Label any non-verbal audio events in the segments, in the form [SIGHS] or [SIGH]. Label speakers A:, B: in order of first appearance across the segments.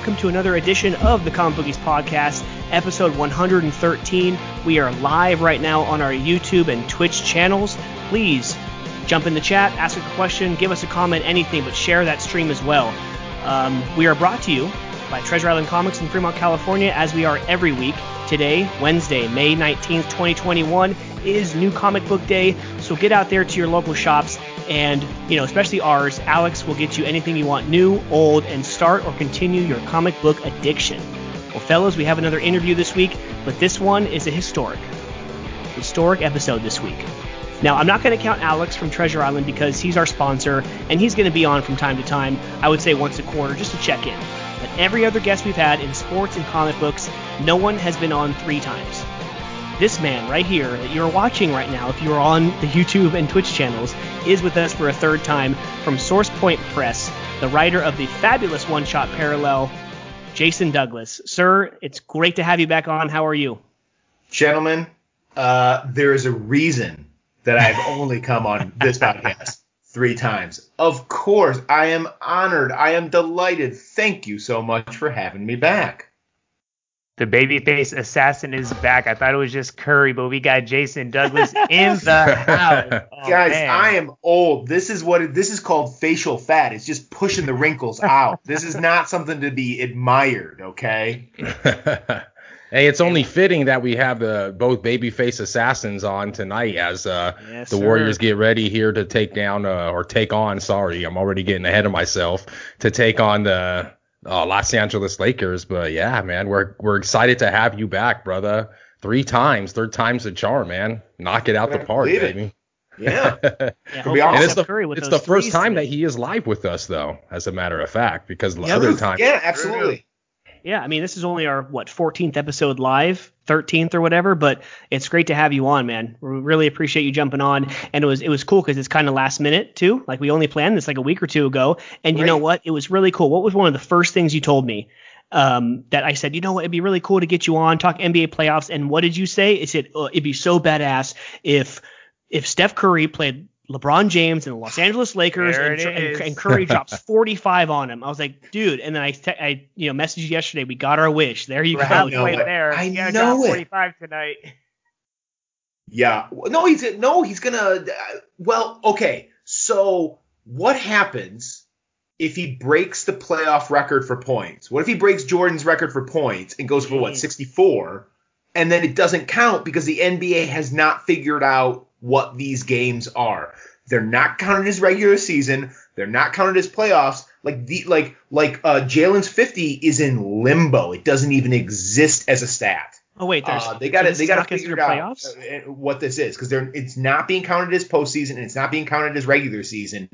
A: welcome to another edition of the Comic Bookies Podcast, episode 113. We are live right now on our YouTube and Twitch channels. Please jump in the chat, ask a question, give us a comment, anything, but share that stream as well. Um, we are brought to you by Treasure Island Comics in Fremont, California, as we are every week. Today, Wednesday, May 19th, 2021, is New Comic Book Day, so get out there to your local shops and, you know, especially ours, Alex will get you anything you want new, old, and start or continue your comic book addiction. Well, fellas, we have another interview this week, but this one is a historic, historic episode this week. Now, I'm not going to count Alex from Treasure Island because he's our sponsor and he's going to be on from time to time, I would say once a quarter, just to check in. But every other guest we've had in sports and comic books, no one has been on three times this man right here that you're watching right now, if you're on the YouTube and Twitch channels, is with us for a third time from Source Point Press, the writer of the fabulous one shot parallel, Jason Douglas. Sir, it's great to have you back on. How are you?
B: Gentlemen, uh, there is a reason that I've only come on this [LAUGHS] podcast three times. Of course, I am honored. I am delighted. Thank you so much for having me back.
C: The babyface assassin is back. I thought it was just Curry, but we got Jason Douglas in the [LAUGHS] house.
B: Oh, Guys, man. I am old. This is what it, this is called facial fat. It's just pushing the wrinkles out. [LAUGHS] this is not something to be admired, okay? [LAUGHS]
D: Hey, it's only fitting that we have the both babyface assassins on tonight as uh, yes, the sir. Warriors get ready here to take down uh, or take on. Sorry, I'm already getting ahead of myself to take on the uh, Los Angeles Lakers. But yeah, man, we're we're excited to have you back, brother. Three times, third time's a charm, man. Knock it out the park, baby.
B: Yeah. [LAUGHS] yeah
D: and it's the, it's the first time that he is live with us, though, as a matter of fact, because the yeah, other time.
B: Yeah, absolutely.
A: Yeah, I mean, this is only our what 14th episode live, 13th or whatever, but it's great to have you on, man. We really appreciate you jumping on, and it was it was cool because it's kind of last minute too. Like we only planned this like a week or two ago, and you know what? It was really cool. What was one of the first things you told me? Um, that I said, you know what, it'd be really cool to get you on, talk NBA playoffs, and what did you say? It said oh, it'd be so badass if if Steph Curry played LeBron James and the Los Angeles Lakers and, and, and, Curry [LAUGHS] drops 45 on him. I was like, dude, and then I, te- I you know, messaged you yesterday. We got our wish. There you
C: right,
A: go.
C: Wait there. I
B: know drop
C: 45 tonight.
B: Yeah. No, he's no, he's gonna. Uh, well, okay. So what happens if he breaks the playoff record for points? What if he breaks Jordan's record for points and goes for what 64, and then it doesn't count because the NBA has not figured out what these games are. They're not counted as regular season. They're not counted as playoffs. Like the like like uh, Jalen's 50 is in limbo. It doesn't even exist as a stat.
A: Oh wait, there's
B: uh, they got to they got to figure out uh, what this is because they're it's not being counted as postseason and it's not being counted as regular season.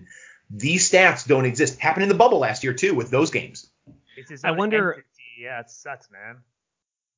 B: These stats don't exist. Happened in the bubble last year too with those games.
C: I wonder. Entity. Yeah, it sucks, man.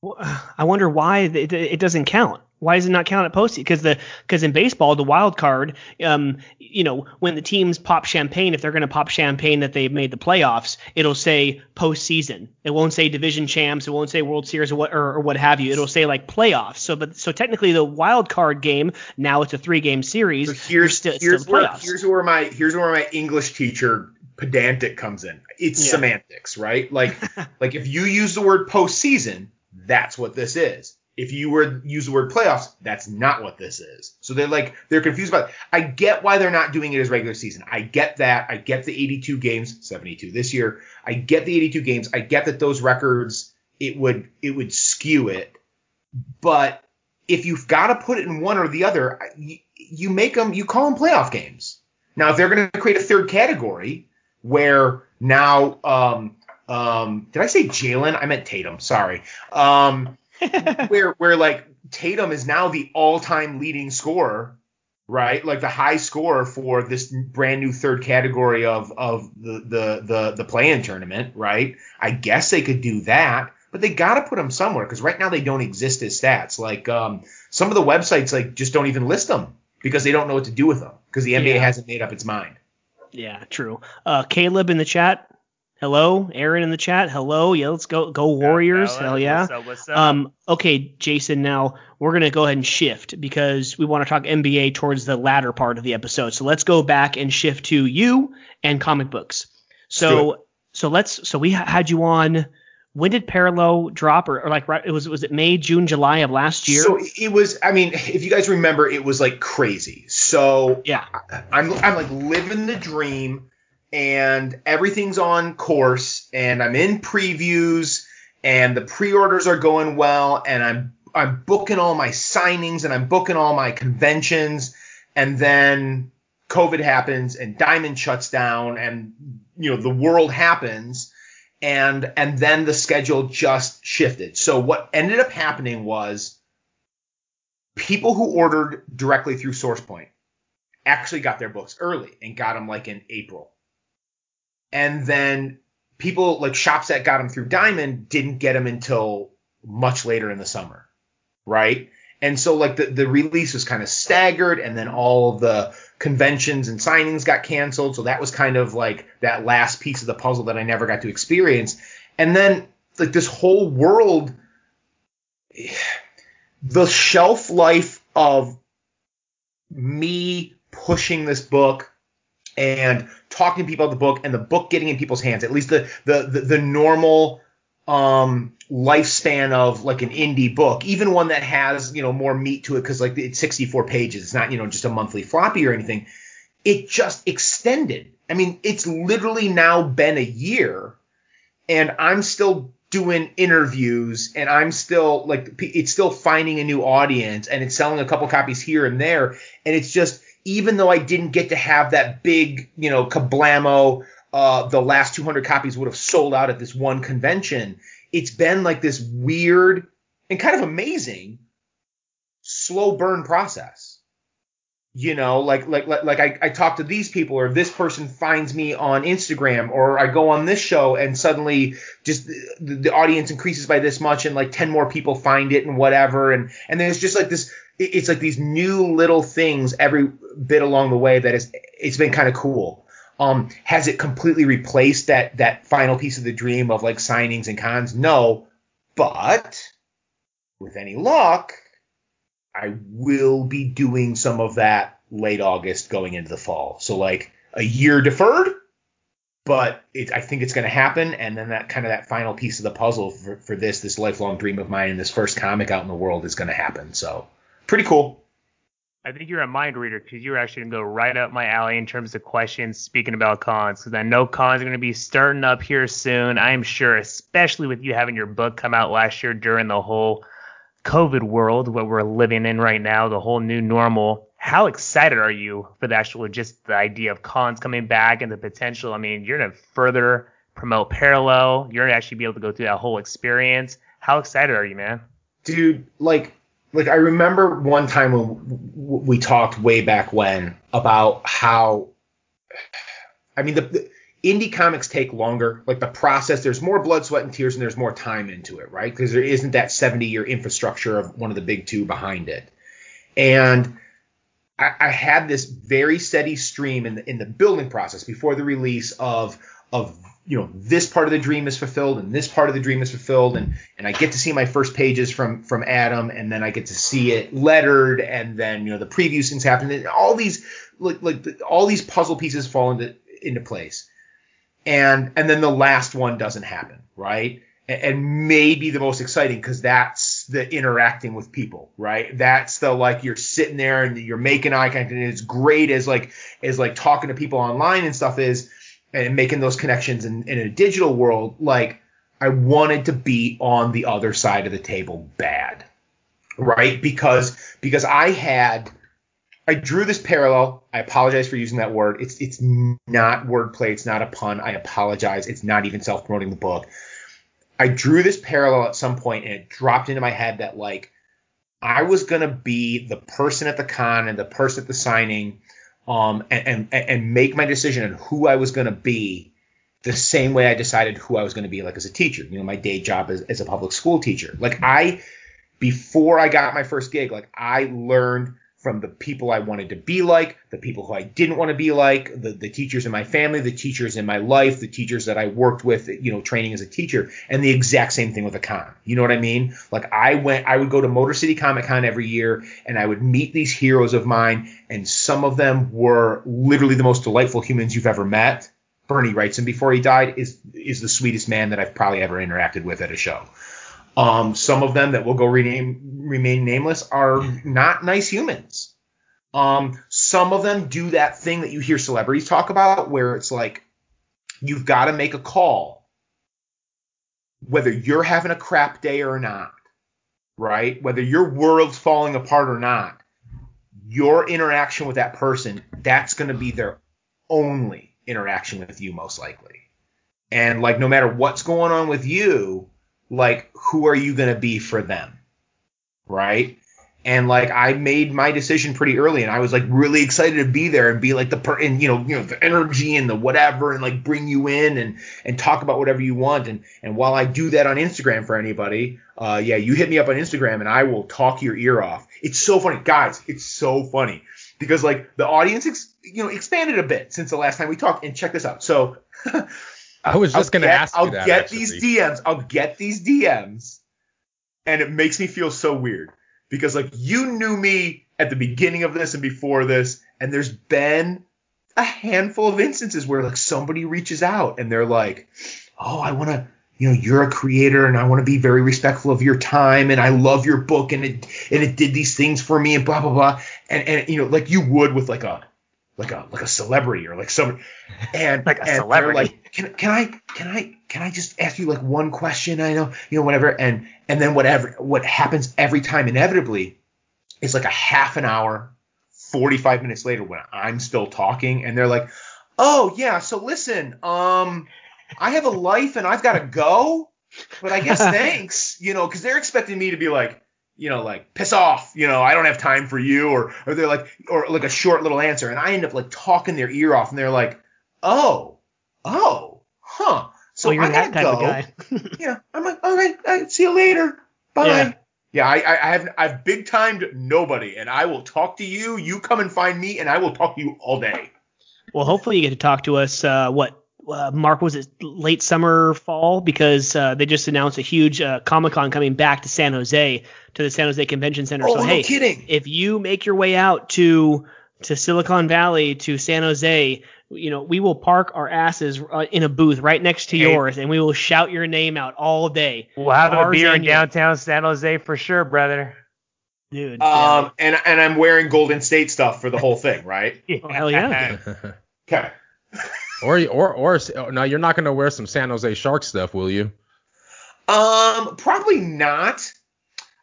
C: [SIGHS]
A: I wonder why it, it doesn't count. Why does it not count at postseason? Because the because in baseball the wild card, um, you know, when the teams pop champagne, if they're going to pop champagne that they've made the playoffs, it'll say postseason. It won't say division champs. It won't say World Series or what or, or what have you. It'll say like playoffs. So but so technically the wild card game now it's a three game series.
B: So here's still, here's still where here's where my here's where my English teacher pedantic comes in. It's yeah. semantics, right? Like like if you use the word postseason, that's what this is if you were use the word playoffs, that's not what this is. So they're like they're confused about it. I get why they're not doing it as regular season. I get that. I get the 82 games, 72 this year. I get the 82 games. I get that those records it would it would skew it. But if you've got to put it in one or the other, you, you make them you call them playoff games. Now if they're going to create a third category where now um um did I say Jalen? I meant Tatum. Sorry. Um [LAUGHS] where where like Tatum is now the all-time leading scorer, right? Like the high scorer for this brand new third category of of the the the, the play-in tournament, right? I guess they could do that, but they got to put them somewhere because right now they don't exist as stats. Like um, some of the websites like just don't even list them because they don't know what to do with them because the NBA yeah. hasn't made up its mind.
A: Yeah, true. Uh, Caleb in the chat Hello, Aaron in the chat. Hello, yeah, let's go, go Warriors. Hell yeah.
C: What's up, what's up?
A: Um, okay, Jason. Now we're gonna go ahead and shift because we want to talk NBA towards the latter part of the episode. So let's go back and shift to you and comic books. So So let's so we had you on when did Parallel drop or, or like it was was it May, June, July of last year?
B: So it was I mean, if you guys remember, it was like crazy. So
A: yeah.
B: I'm I'm like living the dream and everything's on course and I'm in previews and the pre-orders are going well and I'm I'm booking all my signings and I'm booking all my conventions and then COVID happens and Diamond shuts down and you know the world happens and and then the schedule just shifted. So what ended up happening was people who ordered directly through SourcePoint actually got their books early and got them like in April. And then people like shops that got them through Diamond didn't get them until much later in the summer, right? And so like the, the release was kind of staggered and then all of the conventions and signings got canceled. So that was kind of like that last piece of the puzzle that I never got to experience. And then like this whole world, [SIGHS] the shelf life of me pushing this book and talking to people about the book and the book getting in people's hands, at least the the the, the normal um, lifespan of like an indie book, even one that has you know more meat to it because like it's 64 pages, it's not you know just a monthly floppy or anything. It just extended. I mean, it's literally now been a year, and I'm still doing interviews, and I'm still like it's still finding a new audience, and it's selling a couple copies here and there, and it's just even though I didn't get to have that big you know kablamo uh, the last 200 copies would have sold out at this one convention. It's been like this weird and kind of amazing slow burn process. You know, like like like, like I, I talk to these people, or this person finds me on Instagram, or I go on this show, and suddenly just the, the audience increases by this much, and like ten more people find it, and whatever, and and there's just like this. It's like these new little things every bit along the way that is it's been kind of cool. Um, has it completely replaced that that final piece of the dream of like signings and cons? No, but with any luck, I will be doing some of that late August going into the fall. So like a year deferred, but it, I think it's going to happen. And then that kind of that final piece of the puzzle for, for this this lifelong dream of mine and this first comic out in the world is going to happen. So pretty cool.
C: I think you're a mind reader because you're actually gonna go right up my alley in terms of questions. Speaking about cons, because I know cons are gonna be starting up here soon. I am sure, especially with you having your book come out last year during the whole COVID world, what we're living in right now, the whole new normal. How excited are you for the actual, just the idea of cons coming back and the potential? I mean, you're gonna further promote Parallel. You're gonna actually be able to go through that whole experience. How excited are you, man?
B: Dude, like like I remember one time when we talked way back when about how I mean the, the, indie comics take longer. Like the process there's more blood sweat and tears and there's more time into it right? Because there isn't that 70 year infrastructure of one of the big two behind it. And I, I had this very steady stream in the in the building process before the release of of you know this part of the dream is fulfilled and this part of the dream is fulfilled and and I get to see my first pages from from Adam and then I get to see it lettered and then you know the preview things happen. And all these like like all these puzzle pieces fall into into place. And and then the last one doesn't happen right? And, and maybe the most exciting because that's the interacting with people right? That's the like you're sitting there and you're making eye contact and it's great as like as like talking to people online and stuff is and making those connections in, in a digital world, like I wanted to be on the other side of the table bad. Right? Because because I had I drew this parallel. I apologize for using that word. It's it's not wordplay, it's not a pun. I apologize. It's not even self-promoting the book. I drew this parallel at some point and it dropped into my head that like I was gonna be the person at the con and the person at the signing um, and, and, and make my decision on who I was going to be the same way I decided who I was going to be like as a teacher. You know, my day job as, as a public school teacher. Like I, before I got my first gig, like I learned from the people I wanted to be like, the people who I didn't want to be like, the, the teachers in my family, the teachers in my life, the teachers that I worked with, you know, training as a teacher, and the exact same thing with a con. You know what I mean? Like I went, I would go to Motor City Comic Con every year and I would meet these heroes of mine, and some of them were literally the most delightful humans you've ever met. Bernie Wrightson before he died is is the sweetest man that I've probably ever interacted with at a show. Um, some of them that will go rename remain nameless are not nice humans. Um, some of them do that thing that you hear celebrities talk about, where it's like you've got to make a call, whether you're having a crap day or not, right? Whether your world's falling apart or not. Your interaction with that person, that's going to be their only interaction with you, most likely. And like, no matter what's going on with you, like, who are you going to be for them? Right? and like I made my decision pretty early, and I was like really excited to be there and be like the per and you know you know the energy and the whatever and like bring you in and and talk about whatever you want and and while I do that on Instagram for anybody, uh yeah you hit me up on Instagram and I will talk your ear off. It's so funny, guys. It's so funny because like the audience ex- you know expanded a bit since the last time we talked. And check this out. So [LAUGHS]
D: I was just gonna ask. That.
B: I'll
D: that,
B: get actually. these DMs. I'll get these DMs, and it makes me feel so weird because like you knew me at the beginning of this and before this, and there's been a handful of instances where like somebody reaches out and they're like, "Oh, I want to." You know, you're a creator, and I want to be very respectful of your time, and I love your book, and it and it did these things for me, and blah blah blah, and and you know, like you would with like a like a like a celebrity or like some and [LAUGHS]
C: like a
B: and
C: celebrity.
B: like, can can I can I can I just ask you like one question? I know you know whatever, and and then whatever what happens every time inevitably is like a half an hour, forty five minutes later when I'm still talking, and they're like, oh yeah, so listen, um, I have a life and I've got to go, but I guess [LAUGHS] thanks, you know, because they're expecting me to be like you know, like piss off, you know, I don't have time for you, or or they're like, or like a short little answer, and I end up like talking their ear off, and they're like, oh, oh, huh. So
A: well,
B: I
A: gotta
B: go. [LAUGHS] yeah, I'm like, all right, all right, see you later, bye. Yeah. Yeah, I, I have I've big timed nobody, and I will talk to you. You come and find me, and I will talk to you all day.
A: Well, hopefully you get to talk to us. Uh, what uh, Mark was it late summer fall because uh, they just announced a huge uh, Comic Con coming back to San Jose to the San Jose Convention Center.
B: Oh,
A: so
B: no
A: hey,
B: kidding.
A: if you make your way out to to Silicon Valley to San Jose, you know we will park our asses uh, in a booth right next to hey. yours and we will shout your name out all day.
C: We'll have Ours a beer in downtown San Jose for sure, brother.
A: Dude.
B: Um, and and I'm wearing Golden State stuff for the whole thing, right? [LAUGHS]
A: yeah, oh, hell yeah.
B: okay. [LAUGHS]
D: or or or oh, no, you're not gonna wear some San Jose Shark stuff, will you?
B: Um, probably not.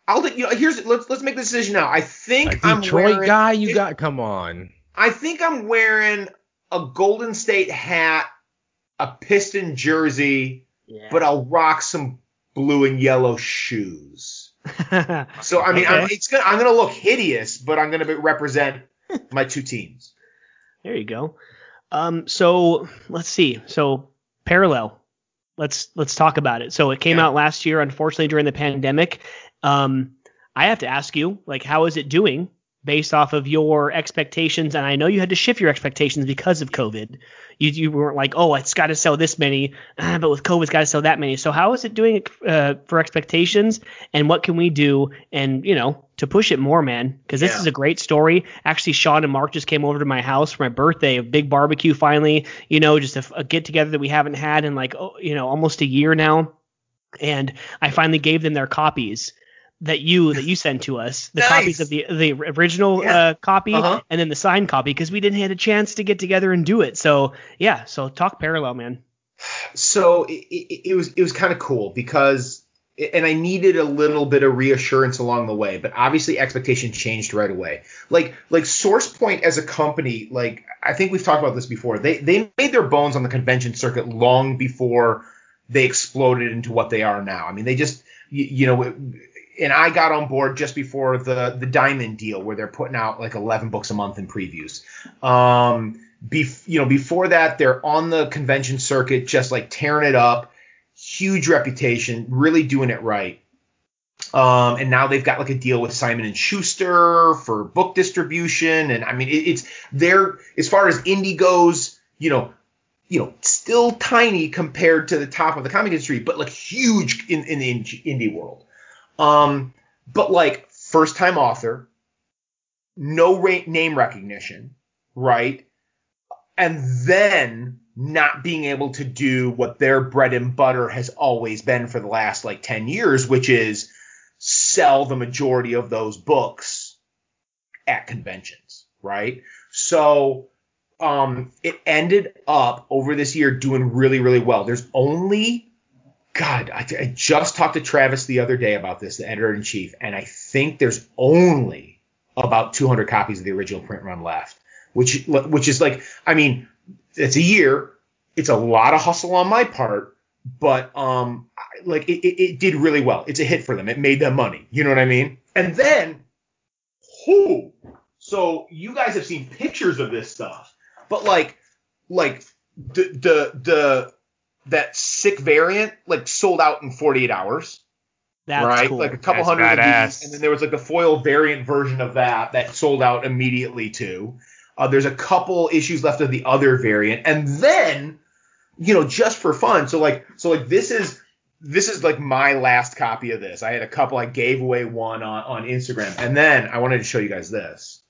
B: I'll you know here's let's let's make the decision now. I think
D: a
B: I'm
D: Detroit
B: wearing,
D: guy. You got come on.
B: I think I'm wearing a Golden State hat, a Piston jersey, yeah. but I'll rock some blue and yellow shoes. [LAUGHS] so I mean, okay. I'm, it's gonna I'm gonna look hideous, but I'm gonna represent my two teams.
A: There you go. Um, so let's see. So parallel. Let's let's talk about it. So it came yeah. out last year, unfortunately during the pandemic. Um, I have to ask you, like, how is it doing based off of your expectations? And I know you had to shift your expectations because of COVID. You you weren't like, oh, it's got to sell this many, ah, [CLEARS THROAT] but with COVID, it's got to sell that many. So how is it doing uh, for expectations? And what can we do? And you know, to push it more, man, because this yeah. is a great story. Actually, Sean and Mark just came over to my house for my birthday, a big barbecue finally, you know, just a, a get together that we haven't had in like, oh, you know, almost a year now. And I finally gave them their copies that you that you sent to us, the nice. copies of the the original yeah. uh, copy uh-huh. and then the signed copy because we didn't have a chance to get together and do it. So yeah, so talk parallel, man.
B: So it, it, it was it was kind of cool because and I needed a little bit of reassurance along the way, but obviously expectations changed right away. Like like SourcePoint as a company, like I think we've talked about this before. They they made their bones on the convention circuit long before they exploded into what they are now. I mean, they just you, you know and I got on board just before the the Diamond deal where they're putting out like 11 books a month in previews. Um bef- you know before that they're on the convention circuit just like tearing it up huge reputation, really doing it right. Um, and now they've got like a deal with Simon and Schuster for book distribution, and I mean it, it's they're as far as indie goes, you know, you know, still tiny compared to the top of the comic industry, but like huge in, in the indie world. Um, but like first time author, no name recognition, right? And then not being able to do what their bread and butter has always been for the last like 10 years, which is sell the majority of those books at conventions, right? So um, it ended up over this year doing really, really well. There's only, God, I, I just talked to Travis the other day about this, the editor in chief, and I think there's only about 200 copies of the original print run left, which, which is like, I mean, it's a year. It's a lot of hustle on my part, but um, like it, it, it, did really well. It's a hit for them. It made them money. You know what I mean? And then, who? So you guys have seen pictures of this stuff, but like, like the the the that sick variant like sold out in 48 hours. That's right, cool. like a couple That's hundred badass. of these, and then there was like a foil variant version of that that sold out immediately too. Uh, there's a couple issues left of the other variant, and then you know just for fun. So like so like this is this is like my last copy of this. I had a couple. I gave away one on on Instagram, and then I wanted to show you guys this.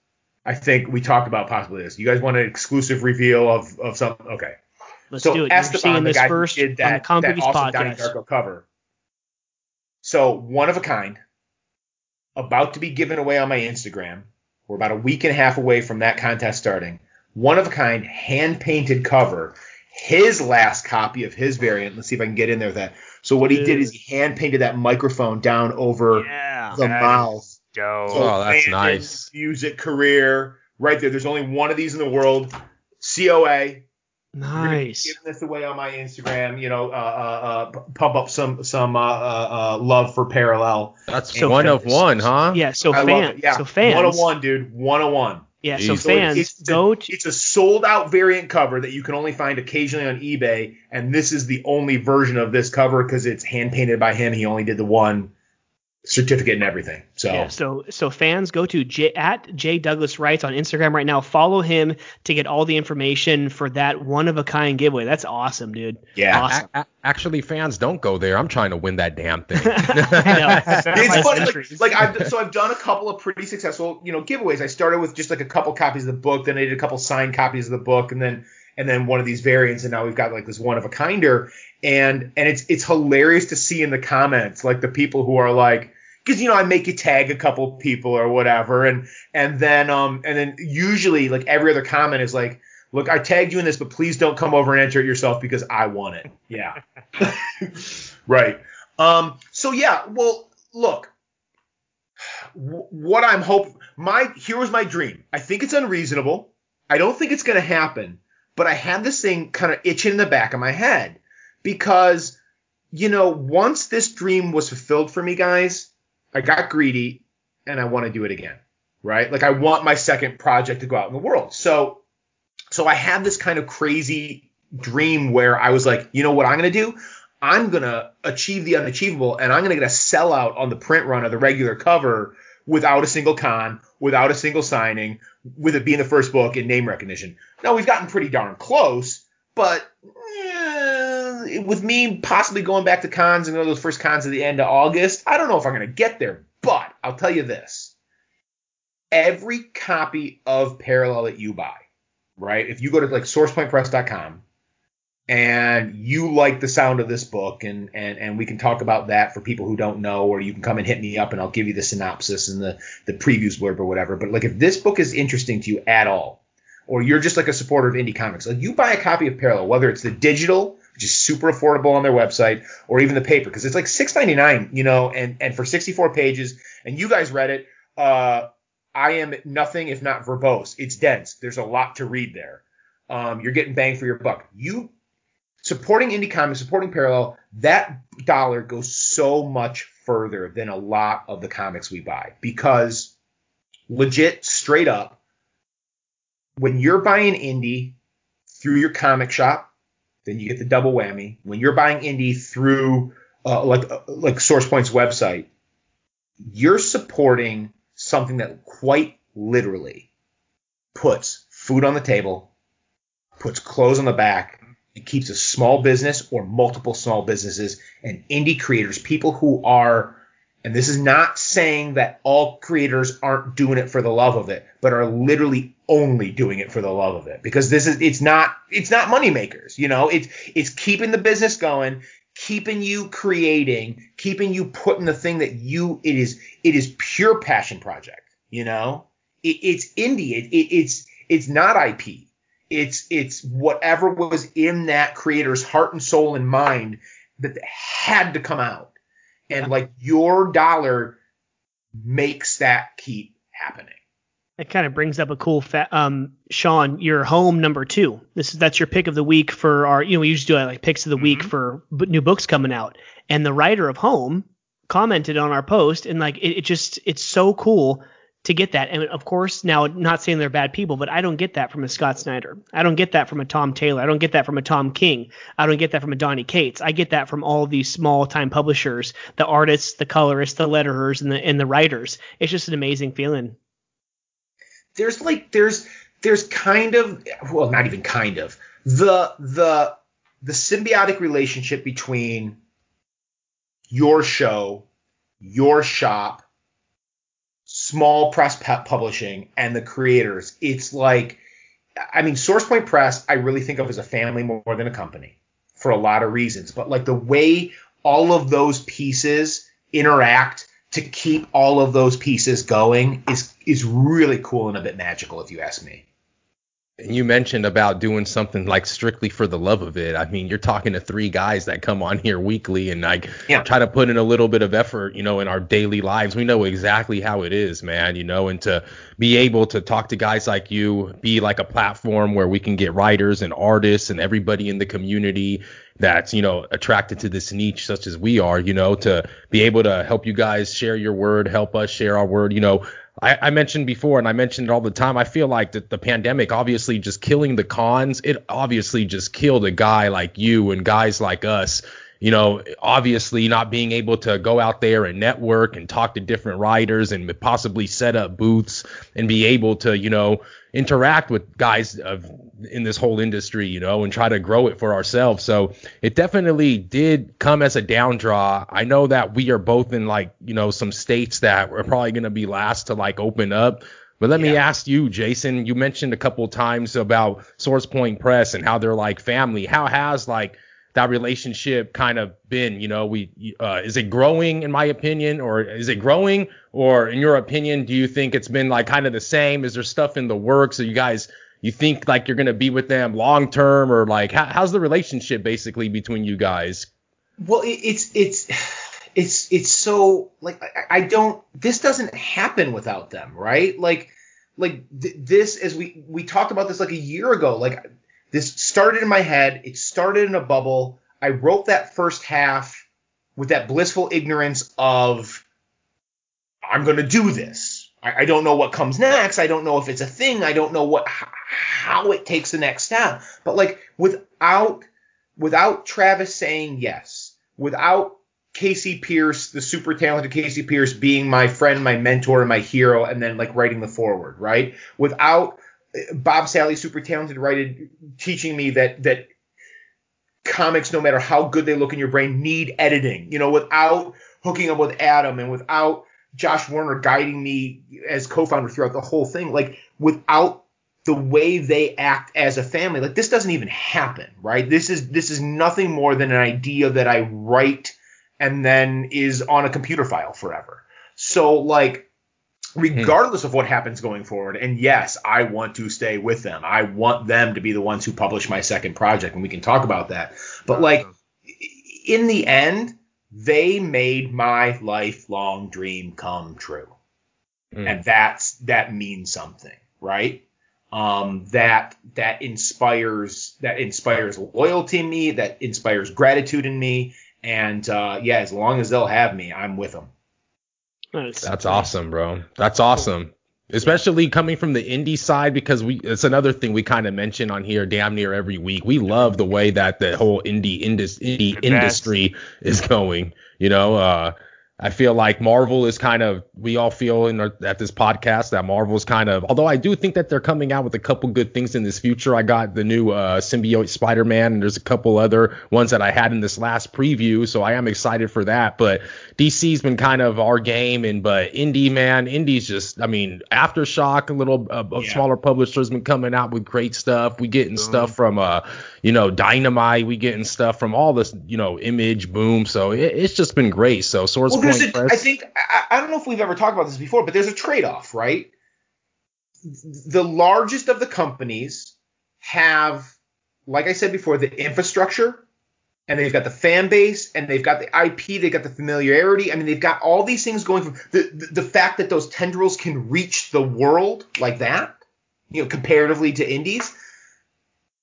B: I think we talked about possibly this. You guys want an exclusive reveal of of something? Okay.
A: Let's so do it. Esteban, the guy who did that, that awesome podcast.
B: Donnie Darko cover. So one of a kind, about to be given away on my Instagram. We're about a week and a half away from that contest starting. One of a kind, hand painted cover. His last copy of his variant. Let's see if I can get in there with that. So what he did is he hand painted that microphone down over yeah, the mouth.
D: So oh, that's nice.
B: Music career right there. There's only one of these in the world. COA.
A: Nice.
B: Giving this away on my Instagram, you know, uh, uh, uh, pump up some some uh, uh, uh love for Parallel.
D: That's so one of one, huh?
A: Yeah. So fans. Yeah. So fans.
B: One of one, dude. One of one.
A: Yeah. So fans it's, go
B: to. It's a sold out variant cover that you can only find occasionally on eBay, and this is the only version of this cover because it's hand painted by him. He only did the one certificate and everything. So yeah,
A: so so fans go to J, at J Douglas Writes on Instagram right now. Follow him to get all the information for that one of a kind giveaway. That's awesome, dude.
B: Yeah.
A: Awesome.
D: A- a- actually, fans don't go there. I'm trying to win that damn thing. [LAUGHS] [LAUGHS]
B: it's funny. Like, like, I've so I've done a couple of pretty successful you know giveaways. I started with just like a couple copies of the book, then I did a couple signed copies of the book, and then and then one of these variants, and now we've got like this one of a kinder. And and it's it's hilarious to see in the comments like the people who are like because you know I make you tag a couple people or whatever, and and then um and then usually like every other comment is like, look, I tagged you in this, but please don't come over and enter it yourself because I want it. Yeah, [LAUGHS] right. Um. So yeah. Well, look. what I'm hope my here was my dream. I think it's unreasonable. I don't think it's going to happen, but I had this thing kind of itching in the back of my head because you know once this dream was fulfilled for me, guys I got greedy and I want to do it again, right? Like I want my second project to go out in the world. So, so I had this kind of crazy dream where I was like, you know what I'm going to do? I'm going to achieve the unachievable and I'm going to get a sellout on the print run of the regular cover without a single con, without a single signing, with it being the first book and name recognition. Now we've gotten pretty darn close, but with me possibly going back to cons and those first cons at the end of August, I don't know if I'm going to get there. But I'll tell you this: every copy of Parallel that you buy, right? If you go to like SourcePointPress.com and you like the sound of this book, and and and we can talk about that for people who don't know, or you can come and hit me up and I'll give you the synopsis and the the previews blurb or whatever. But like if this book is interesting to you at all, or you're just like a supporter of indie comics, like you buy a copy of Parallel, whether it's the digital which is super affordable on their website, or even the paper, because it's like $6.99, you know, and, and for 64 pages, and you guys read it, uh, I am nothing if not verbose. It's dense. There's a lot to read there. Um, you're getting bang for your buck. You supporting indie comics, supporting Parallel, that dollar goes so much further than a lot of the comics we buy because legit, straight up, when you're buying indie through your comic shop, then you get the double whammy. When you're buying indie through uh, like uh, like SourcePoint's website, you're supporting something that quite literally puts food on the table, puts clothes on the back, and keeps a small business or multiple small businesses and indie creators, people who are and this is not saying that all creators aren't doing it for the love of it, but are literally only doing it for the love of it. Because this is it's not it's not money makers, you know, it's it's keeping the business going, keeping you creating, keeping you putting the thing that you it is it is pure passion project, you know? It, it's indie, it, it, it's it's not IP. It's it's whatever was in that creator's heart and soul and mind that had to come out and like your dollar makes that keep happening.
A: It kind of brings up a cool fa- um Sean, your home number two. This is that's your pick of the week for our you know we usually do like picks of the mm-hmm. week for b- new books coming out, and the writer of Home commented on our post and like it, it just it's so cool to get that. And of course, now not saying they're bad people, but I don't get that from a Scott Snyder. I don't get that from a Tom Taylor. I don't get that from a Tom King. I don't get that from a Donny Cates. I get that from all these small time publishers, the artists, the colorists, the letterers, and the and the writers. It's just an amazing feeling.
B: There's like there's there's kind of well not even kind of the the the symbiotic relationship between your show, your shop, small press publishing and the creators, it's like, I mean, SourcePoint Press, I really think of as a family more than a company for a lot of reasons. But like the way all of those pieces interact to keep all of those pieces going is is really cool and a bit magical, if you ask me.
D: And you mentioned about doing something like strictly for the love of it. I mean, you're talking to three guys that come on here weekly and like yeah. try to put in a little bit of effort, you know, in our daily lives. We know exactly how it is, man, you know, and to be able to talk to guys like you, be like a platform where we can get writers and artists and everybody in the community that's, you know, attracted to this niche such as we are, you know, to be able to help you guys share your word, help us share our word, you know, I, I, mentioned before, and I mentioned it all the time. I feel like that the pandemic, obviously, just killing the cons. It obviously just killed a guy like you and guys like us. You know, obviously not being able to go out there and network and talk to different writers and possibly set up booths and be able to, you know, interact with guys of in this whole industry, you know, and try to grow it for ourselves. So it definitely did come as a down draw. I know that we are both in like, you know, some states that are probably going to be last to like open up. But let yeah. me ask you, Jason, you mentioned a couple times about SourcePoint Press and how they're like family. How has like that relationship kind of been? You know, we uh, is it growing in my opinion, or is it growing, or in your opinion, do you think it's been like kind of the same? Is there stuff in the works? Are you guys you think like you're gonna be with them long term, or like how, how's the relationship basically between you guys?
B: Well, it, it's it's it's it's so like I, I, don't this doesn't happen without them, right? Like like th- this as we we talked about this like a year ago, like this started in my head. It started in a bubble. I wrote that first half with that blissful ignorance of I'm going to do this. I, I, don't know what comes next. I don't know if it's a thing. I don't know what how it takes the next step. But like without without Travis saying yes, without Kasey Pierce, the super talented Kasey Pierce being my friend, my mentor, and my hero, and then like writing the foreword, right? Without uh, Bob Salley, super talented writer, teaching me that that comics, no matter how good they look in your brain, need editing. You know, without hooking up with Adam and without Josh Werner guiding me as co-founder throughout the whole thing, like without the way they act as a family, like this doesn't even happen, right? This is this is nothing more than an idea that I write and then is on a computer file forever. So like Hmm. regardless of what happens going forward. And yes, I want to stay with them. I want them to be the ones who publish my second project, and we can talk about that. But like in the end, they made my lifelong dream come true. Mm. And that's that means something, right? Um, that that inspires that inspires loyalty in me, that inspires gratitude in me, and uh, yeah, as long as they'll have me, I'm with them.
D: Nice. That's awesome, bro. That's awesome. Especially coming from the indie side because we it's another thing we kind of mention on here damn near every week. We love the way that the whole indie indus, indie industry is going. You know, uh I feel like Marvel is kind of we all feel in our, at this podcast that Marvel is kind of although I do think that they're coming out with a couple good things in this future. I got the new uh, symbiote Spider-Man and there's a couple other ones that I had in this last preview, so I am excited for that. But DC's been kind of our game, and but Indie man, Indie's just I mean Aftershock, a little uh, yeah. smaller publishers been coming out with great stuff. We getting mm-hmm. stuff from uh you know Dynamite, we getting stuff from all this you know Image Boom, so it, it's just been great. So Source well,
B: there's a, I think I, I don't know if we've ever talked about this before, but there's a trade-off, right? The largest of the companies have, like I said before, the infrastructure, and they've got the fan base, and they've got the IP, they've got the familiarity. I mean, they've got all these things going. From the, the the fact that those tendrils can reach the world like that, you know, comparatively to indies.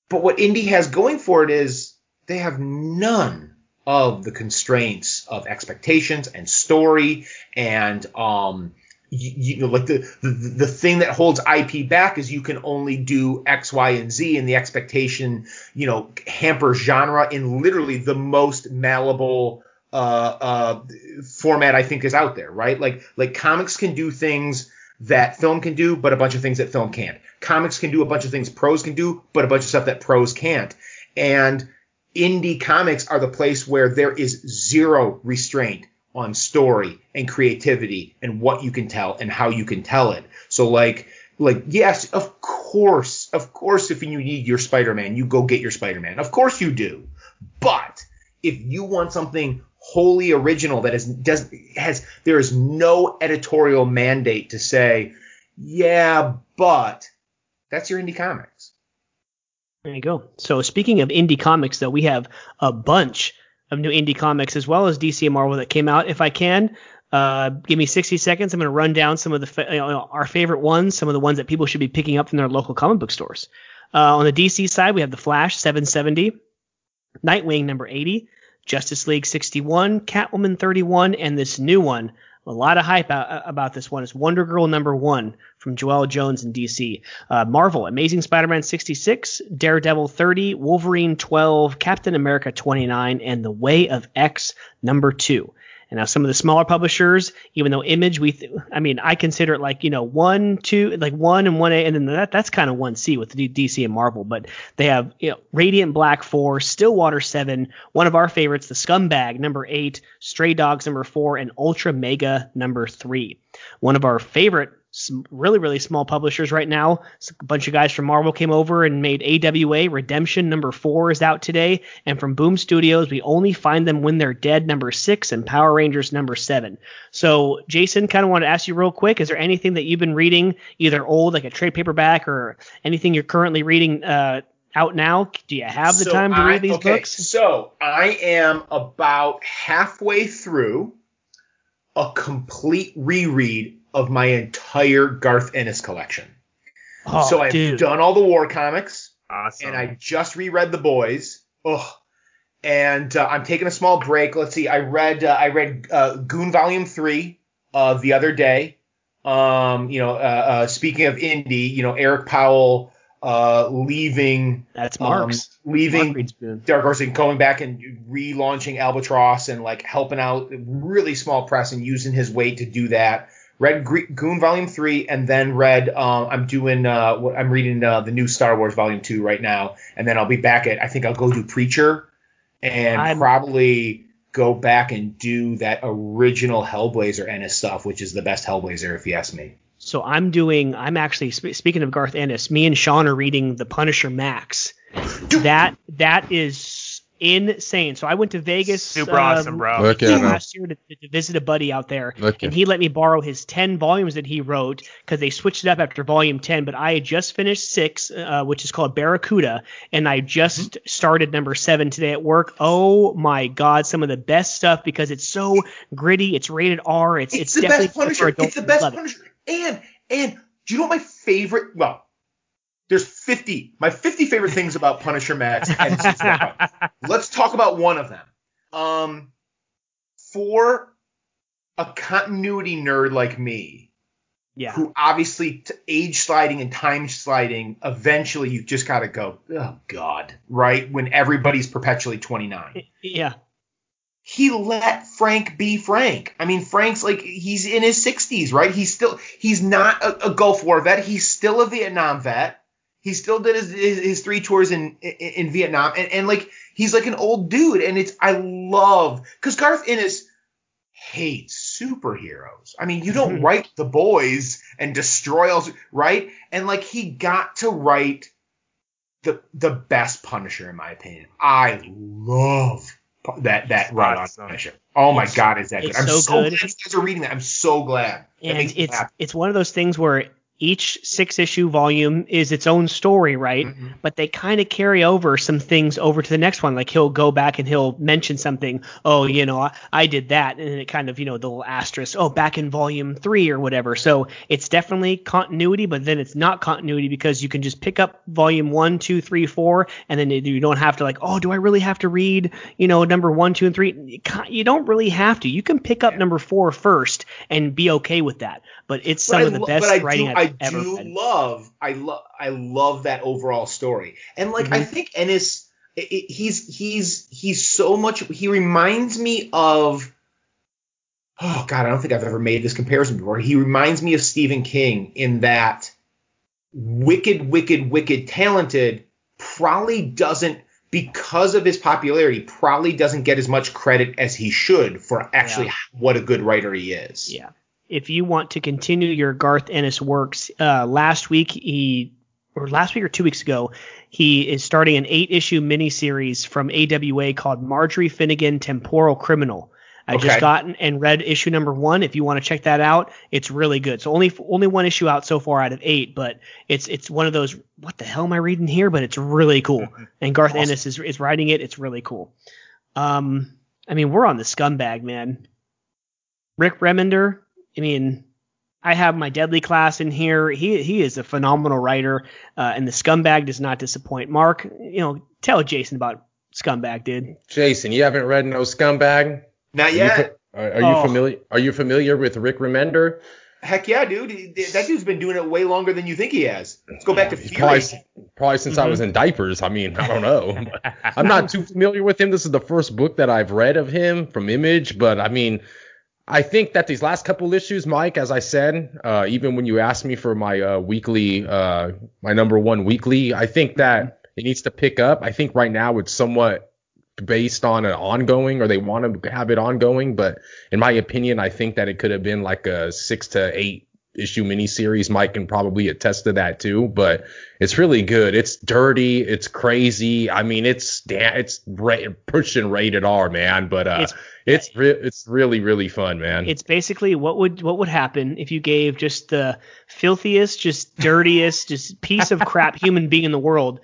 B: But what indie has going for it is they have none of the constraints of expectations and story and um you, you, know like the, the the thing that holds IP back is you can only do X, Y, and Z, and the expectation you know hampers genre in literally the most malleable uh, uh, format I think is out there, right? Like like comics can do things that film can do, but a bunch of things that film can't. Comics can do a bunch of things prose can do, but a bunch of stuff that prose can't. And indie comics are the place where there is zero restraint on story and creativity and what you can tell and how you can tell it. So like like yes, of course, of course if you need your Spider-Man, you go get your Spider-Man. Of course you do. But if you want something wholly original that is does has there is no editorial mandate to say, yeah, but that's your indie comics.
A: There you go. So speaking of indie comics, though, we have a bunch of new indie comics as well as DC and Marvel that came out. If I can, uh, give me 60 seconds. I'm going to run down some of the fa- you know, our favorite ones, some of the ones that people should be picking up from their local comic book stores. Uh, on the DC side, we have the Flash 770, Nightwing number 80, Justice League 61, Catwoman 31, and this new one, a lot of hype about this one. It's Wonder Girl number one from Joelle Jones in DC. Uh, Marvel, Amazing Spider-Man 66, Daredevil 30, Wolverine 12, Captain America 29, and The Way of X number two. And now some of the smaller publishers, even though Image, we, th- I mean, I consider it like you know one, two, like one and one A, and then that that's kind of one C with the DC and Marvel. But they have you know Radiant Black four, Stillwater seven, one of our favorites, the Scumbag number eight, Stray Dogs number four, and Ultramega number three. One of our favorite some really really small publishers right now. A bunch of guys from Marvel came over and made AWA Redemption number four is out today, and from Boom Studios we only find them when they're dead number six and Power Rangers number seven. So Jason, kind of want to ask you real quick: Is there anything that you've been reading, either old like a trade paperback or anything you're currently reading? Uh, out now? Do you have the so time to I, read these okay, books?
B: So I am about halfway through a complete reread of my entire Garth Ennis collection. Oh, so I've dude. done all the war comics. Awesome. And I just reread The Boys. Ugh. And uh, I'm taking a small break. Let's see. I read uh, I read uh, Goon Volume Three uh, the other day. Um, you know, uh, uh, speaking of indie, you know, Eric Powell leaving.
A: That's Mark's.
B: Um, leaving Mark Dark Horse and going back and relaunching Albatross and like helping out really small press and using his weight to do that read Greek Goon Volume Three, and then read. Um, I'm doing. Uh, I'm reading uh, the new Star Wars Volume Two right now, and then I'll be back at. I think I'll go do Preacher, and I'm, probably go back and do that original Hellblazer Ennis stuff, which is the best Hellblazer if you ask me.
A: So I'm doing. I'm actually speaking of Garth Ennis. Me and Sean are reading the Punisher Max. that that is insane. So I went to Vegas
C: super um, awesome, bro.
A: last year to, to, visit a buddy out there, and he let me borrow his ten volumes that he wrote because they switched it up after volume ten. But I had just finished six, uh, which is called Barracuda, and I just mm-hmm. started number seven today at work. Oh my god, some of the best stuff because it's so gritty. It's rated R. It's it's, it's the definitely best
B: Punisher. It's the best Punisher. And and do you know what my favorite? Well, there's 50. My 50 favorite things about Punisher Max and [LAUGHS] Let's talk about one of them. Um, for a continuity nerd like me,
A: yeah.
B: who obviously age sliding and time sliding, eventually you just got to go, oh God, right? When everybody's perpetually 29.
A: Yeah.
B: he let Frank be Frank. I mean, Frank's like he's in his 60s, right? He's still he's not a, a Gulf War vet. He's still a Vietnam vet. He still did his his, his three tours in, in, in Vietnam, and and like he's like an old dude, and it's I love because Garth Ennis hates superheroes. I mean, you don't [LAUGHS] write the boys and destroy all, right? And like he got to write the the best Punisher in my opinion. I love that that run on Punisher. Oh my it's, god, is that good? I'm so, so good. glad you guys are reading that. I'm so glad.
A: And it's it's one of those things where each six issue volume is its own story, right? Mm-hmm. But they kind of carry over some things over to the next one. Like he'll go back and he'll mention something. Oh, you know, I, I did that, and it kind of, you know, the little asterisk. Oh, back in volume three or whatever. So it's definitely continuity, but then it's not continuity because you can just pick up volume one, two, three, four, and then you don't have to like, oh, do I really have to read, you know, number one, two, and three? You don't really have to. You can pick up number four first and be okay with that. But it's some but of the best writing do, I've
B: I do
A: read.
B: love I love I love that overall story. And like mm-hmm. I think Ennis it, it, he's he's he's so much he reminds me of oh god, I don't think I've ever made this comparison before. He reminds me of Stephen King in that wicked wicked wicked talented probably doesn't because of his popularity probably doesn't get as much credit as he should for actually yeah. what a good writer he is.
A: Yeah if you want to continue your Garth Ennis works, uh, last week he or last week or two weeks ago, he is starting an eight issue miniseries from AWA called Marjorie Finnegan Temporal Criminal. I okay. just got and read issue number one. If you want to check that out, it's really good. So only only one issue out so far out of eight, but it's it's one of those what the hell am I reading here? But it's really cool. And Garth awesome. Ennis is is writing it. It's really cool. Um, I mean we're on the scumbag man. Rick Remender, I mean, I have my deadly class in here. He he is a phenomenal writer, uh, and the scumbag does not disappoint. Mark, you know, tell Jason about scumbag, dude.
D: Jason, you haven't read no scumbag?
B: Not yet.
D: Are you, are, are you oh. familiar? Are you familiar with Rick Remender?
B: Heck yeah, dude. That dude's been doing it way longer than you think he has. Let's go back to Fury.
D: Probably, probably since mm-hmm. I was in diapers. I mean, I don't know. [LAUGHS] I'm not too familiar with him. This is the first book that I've read of him from Image, but I mean, I think that these last couple issues, Mike, as I said, uh, even when you asked me for my uh, weekly, uh, my number one weekly, I think that it needs to pick up. I think right now it's somewhat based on an ongoing, or they want to have it ongoing. But in my opinion, I think that it could have been like a six to eight issue miniseries. Mike can probably attest to that too. But it's really good. It's dirty. It's crazy. I mean, it's it's ra- pushing rated R, man. But uh, it's it's re- it's really really fun, man.
A: It's basically what would what would happen if you gave just the filthiest, just dirtiest, just piece of crap [LAUGHS] human being in the world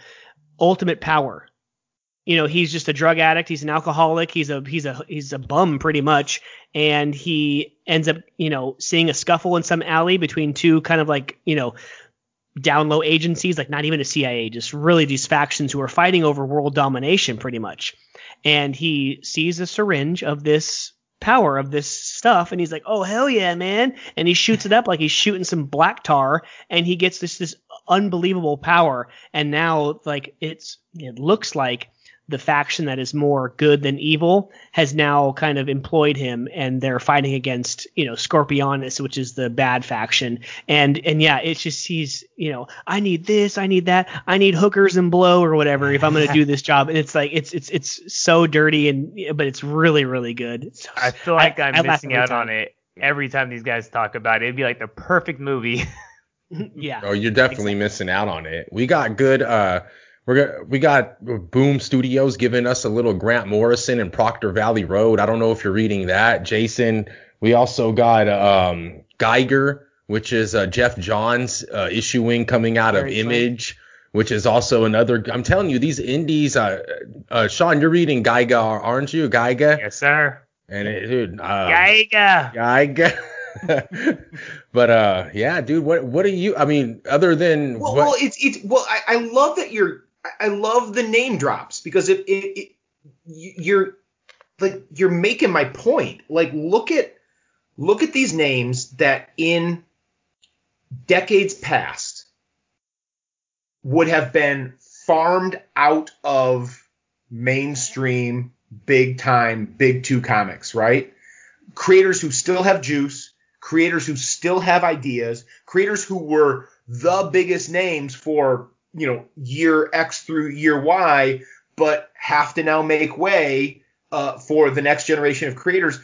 A: ultimate power. You know, he's just a drug addict, he's an alcoholic, he's a he's a he's a bum pretty much, and he ends up, you know, seeing a scuffle in some alley between two kind of like, you know, down low agencies, like not even a CIA, just really these factions who are fighting over world domination pretty much. And he sees a syringe of this power of this stuff and he's like oh hell yeah man. And he shoots it up like he's shooting some black tar and he gets this this unbelievable power. And now like it's it looks like the faction that is more good than evil has now kind of employed him and they're fighting against you know scorpionus which is the bad faction. And and yeah it's just he's you know i need this i need that i need hookers and blow or whatever if i'm going to do [LAUGHS] this job. And it's like it's it's it's so dirty and but it's really really good. So,
C: i feel like I, am missing out time. on it every time these guys talk about it. It'd be like the perfect movie. [LAUGHS] [LAUGHS]
A: Yeah.
D: Oh you're definitely exactly. missing out on it. We got good uh we're we got Boom Studios giving us a little Grant Morrison and Proctor Valley Road. I don't know if you're reading that, Jason. We also got um, Geiger, which is uh, Geoff Johns uh, issuing coming out Very of Image, which is also another. I'm telling you, these indies. Uh, uh, Sean, you're reading Geiger, aren't you? Geiger.
C: Yes, sir.
D: And it, dude, uh,
C: Geiger.
D: Geiger. [LAUGHS] but uh yeah dude what what are you i mean other than
B: well, well it's it's well I, I love that you're I love the name drops because it, it, it you're like you're making my point. Like look at look at these names that in decades past would have been farmed out of mainstream big time, big two comics, right? Creators who still have juice, creators who still have ideas, creators who were the biggest names for, you know, year X through year Y, but have to now make way uh, for the next generation of creators.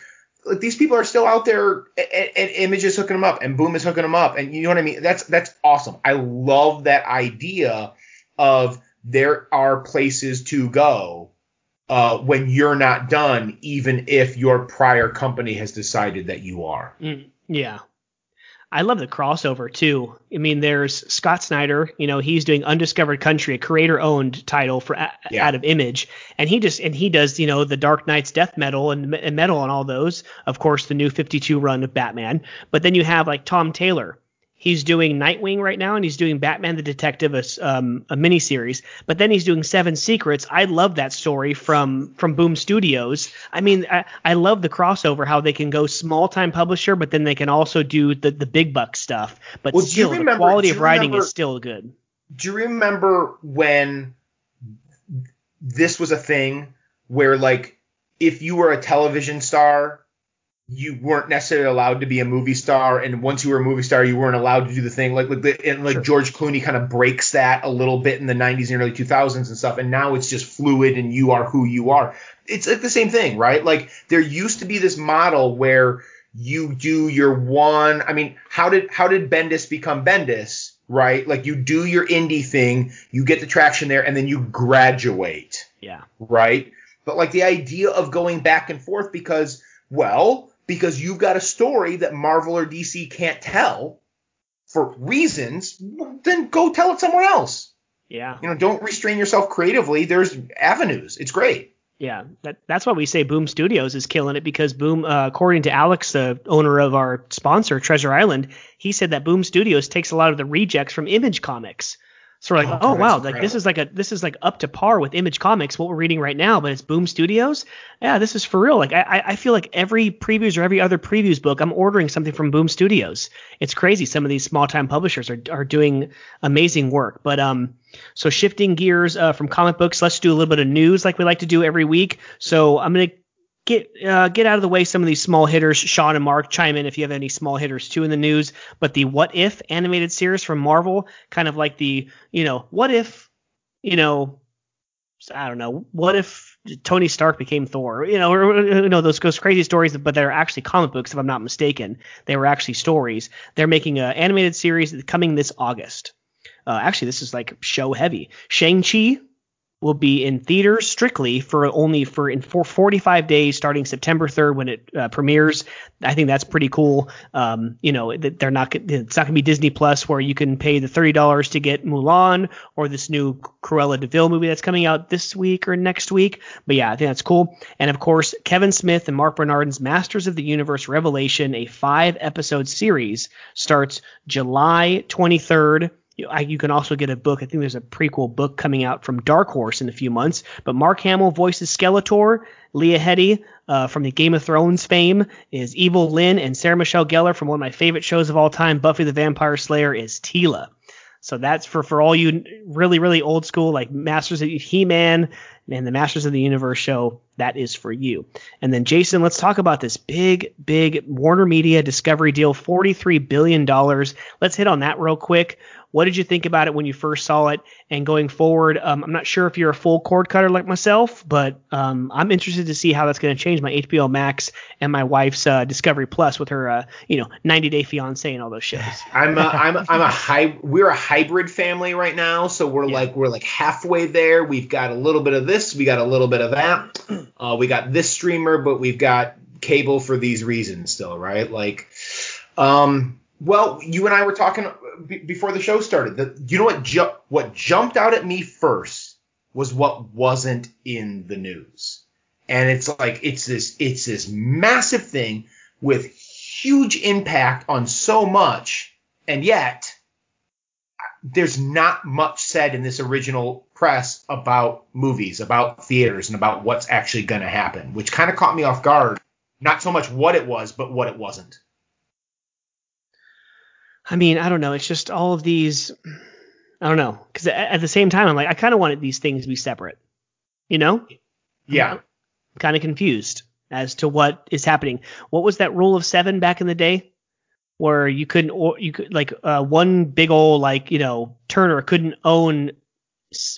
B: Like these people are still out there, and, and Image is hooking them up, and Boom is hooking them up, and you know what I mean. That's that's awesome. I love that idea of there are places to go uh, when you're not done, even if your prior company has decided that you are.
A: Mm, yeah. I love the crossover too. I mean, there's Scott Snyder. You know, he's doing Undiscovered Country, a creator-owned title for yeah. out of Image, and he just and he does you know the Dark Nights Death Metal and, and Metal and all those. Of course, the new 52 run of Batman. But then you have like Tom Taylor, He's doing Nightwing right now, and he's doing Batman the Detective, a, um, a miniseries. But then he's doing Seven Secrets. I love that story from from Boom Studios. I mean, I, I love the crossover, how they can go small time publisher, but then they can also do the the big buck stuff. But well, still, remember, the quality of writing remember, is still good.
B: Do you remember when this was a thing where like if you were a television star you weren't necessarily allowed to be a movie star, and once you were a movie star, you weren't allowed to do the thing. Like, like, the, and like sure. George Clooney kind of breaks that a little bit in the 90s and early 2000s and stuff, and now it's just fluid, and you are who you are. It's like the same thing, right? Like, there used to be this model where you do your one. I mean, how did how did Bendis become Bendis? Right? Like, you do your indie thing, you get the traction there, and then you graduate.
A: Yeah.
B: Right? But like the idea of going back and forth because, well, because you've got a story that Marvel or DC can't tell for reasons, then go tell it somewhere else.
A: Yeah.
B: You know, don't restrain yourself creatively. There's avenues. It's great.
A: Yeah, that, that's why we say Boom Studios is killing it because Boom, uh, according to Alex, the owner of our sponsor, Treasure Island, he said that Boom Studios takes a lot of the rejects from Image Comics. So we're like, oh, oh wow, like this is like a this is like up to par with Image Comics, what we're reading right now, but it's Boom Studios. Yeah, this is for real. Like I I feel like every previews or every other previews book, I'm ordering something from Boom Studios. It's crazy. Some of these small time publishers are are doing amazing work. But um, so shifting gears uh, from comic books, let's do a little bit of news like we like to do every week. So I'm gonna get uh, get out of the way some of these small hitters. Sean and Mark chime in if you have any small hitters too in the news. But the What If animated series from Marvel, kind of like the you know what if you know I don't know what if Tony Stark became Thor, you know, or, you know those, those crazy stories, but they're actually comic books if I'm not mistaken. They were actually stories. They're making an animated series coming this August. Uh, actually, this is like show heavy. Shang Chi will be in theaters strictly for only for in for 45 days starting September 3rd when it uh, premieres. I think that's pretty cool. Um, you know, they're not it's not going to be Disney Plus where you can pay the $30 to get Mulan or this new Cruella de Vil movie that's coming out this week or next week. But yeah, I think that's cool. And of course, Kevin Smith and Marc Bernardin's Masters of the Universe Revelation, a 5 episode series starts July 23rd you, I, you can also get a book. I think there's a prequel book coming out from Dark Horse in a few months. But Mark Hamill voices Skeletor. Lena Headey uh, from the Game of Thrones fame is Evil Lynn, and Sarah Michelle Gellar from one of my favorite shows of all time, Buffy the Vampire Slayer, is Teela. So that's for for all you really really old school like Masters of He-Man and the Masters of the Universe show. That is for you. And then Jason, let's talk about this big big Warner Media Discovery deal, 43 billion dollars. Let's hit on that real quick. What did you think about it when you first saw it? And going forward, um, I'm not sure if you're a full cord cutter like myself, but um, I'm interested to see how that's going to change my HBO Max and my wife's uh, Discovery Plus with her, uh, you know, 90 Day Fiance and all those shows. [LAUGHS]
B: I'm a, I'm I'm a high, we're a hybrid family right now, so we're yeah. like we're like halfway there. We've got a little bit of this, we got a little bit of that. [CLEARS THROAT] Uh, we got this streamer, but we've got cable for these reasons still, right? Like, um, well, you and I were talking uh, b- before the show started. The, you know what? Ju- what jumped out at me first was what wasn't in the news, and it's like it's this it's this massive thing with huge impact on so much, and yet there's not much said in this original press about movies, about theaters, and about what's actually going to happen, which kind of caught me off guard. Not so much what it was, but what it wasn't.
A: I mean, I don't know. It's just all of these. I don't know. Because at the same time, I'm like, I kind of wanted these things to be separate. You know?
B: Yeah.
A: I'm kind of confused as to what is happening. What was that rule of seven back in the day? Where you couldn't, or you could like uh, one big old like you know Turner couldn't own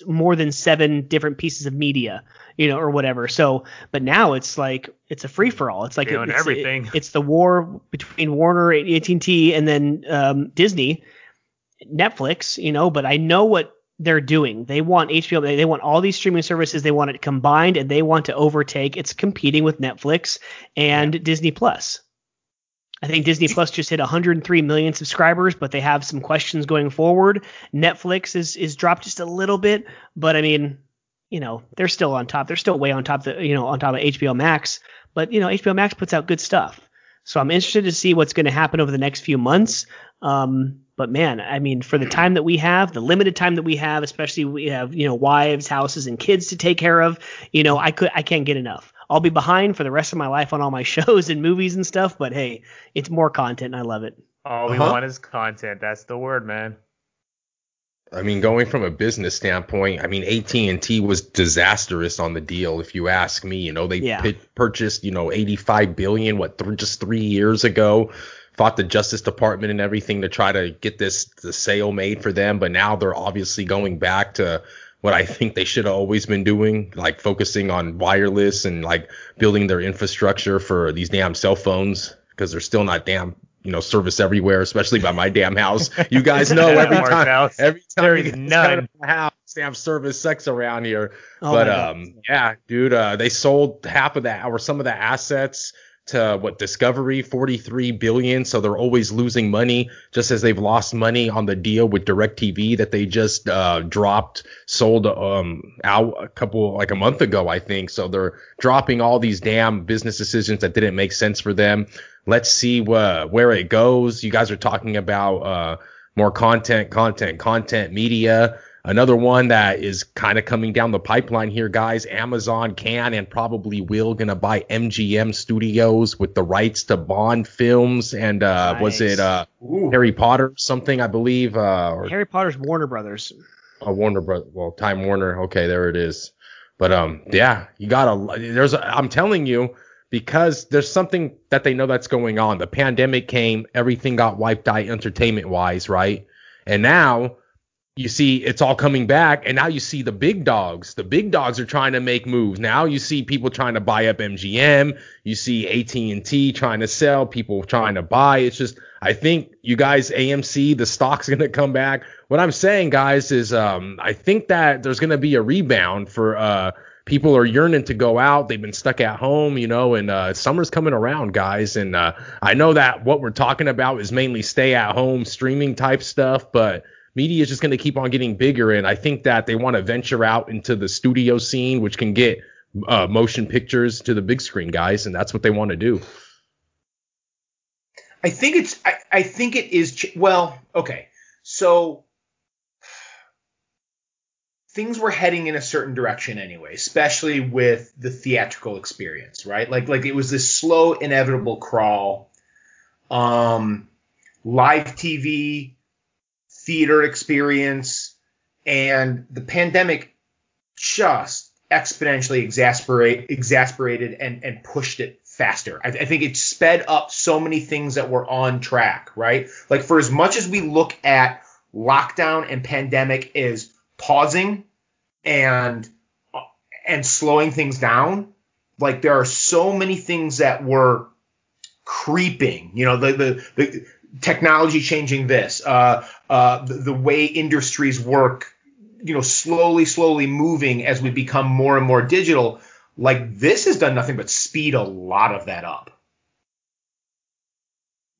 A: more than seven different pieces of media, you know, or whatever. So, but now it's like it's a free for all. It's like
C: it's, everything.
A: It, it's the war between Warner, AT&T, and then um, Disney, Netflix, you know. But I know what they're doing. They want HBO. They, they want all these streaming services. They want it combined, and they want to overtake. It's competing with Netflix and yeah. Disney Plus. I think Disney Plus just hit 103 million subscribers, but they have some questions going forward. Netflix is is dropped just a little bit, but I mean, you know, they're still on top. They're still way on top. The you know on top of HBO Max, but you know HBO Max puts out good stuff. So I'm interested to see what's going to happen over the next few months. Um, but man, I mean, for the time that we have, the limited time that we have, especially we have you know wives, houses, and kids to take care of, you know, I could I can't get enough. I'll be behind for the rest of my life on all my [LAUGHS] shows and movies and stuff, but hey, it's more content and I love it.
C: All we uh-huh. want is content. That's the word, man.
D: I mean, going from a business standpoint, I mean, AT&T was disastrous on the deal, if you ask me. You know, they yeah. p- purchased, you know, 85 billion, what, th- just three years ago. Fought the Justice Department and everything to try to get this the sale made for them, but now they're obviously going back to what I think they should have always been doing, like focusing on wireless and like building their infrastructure for these damn cell phones because they're still not damn you know service everywhere, especially by my damn house. You guys know every time every time there is none house, damn service sex around here. Oh but um yeah, dude, uh, they sold half of that or some of the assets to what Discovery 43 billion so they're always losing money just as they've lost money on the deal with DirecTV that they just uh, dropped sold um out a couple like a month ago I think. So they're dropping all these damn business decisions that didn't make sense for them. Let's see wh- where it goes. You guys are talking about uh more content content content media Another one that is kind of coming down the pipeline here, guys. Amazon can and probably will gonna buy MGM Studios with the rights to Bond films and uh, nice. was it uh, Harry Potter something I believe? Uh,
A: or, Harry Potter's Warner Brothers.
D: Oh, Warner Brothers. Well, Time Warner. Okay, there it is. But um, yeah, you gotta. There's. A, I'm telling you because there's something that they know that's going on. The pandemic came, everything got wiped out entertainment wise, right? And now you see it's all coming back and now you see the big dogs. The big dogs are trying to make moves. Now you see people trying to buy up mgm you see at&t trying to sell people trying to buy. It's just i think you guys amc the stock's [LAUGHS] going to come back. What i'm saying guys is um, i think that there's going to be a rebound for uh, people are yearning to go out. They've been stuck at home you know and uh, summer's coming around guys. And uh, i know that what we're talking about is mainly stay at home streaming type stuff but media is just going to keep on getting bigger. And I think that they want to venture out into the studio scene, which can get uh, motion pictures to the big screen, guys. And that's what they want to do.
B: I think it's, I, I think it is, ch- well, okay. So things were heading in a certain direction anyway, especially with the theatrical experience, right? Like, like it was this slow, inevitable crawl. Um, live TV theater experience, and the pandemic just exponentially exasperate, exasperated and, and pushed it faster. I, I, think it sped up so many things that were on track, right? Like for as much as we look at lockdown and pandemic is pausing and and slowing things down, like there are so many things that were creeping. You know, the the the technology changing this, uh, uh, the, the, way industries work, you know, slowly, slowly moving as we become more and more digital. Like this has done nothing but speed a lot of that up.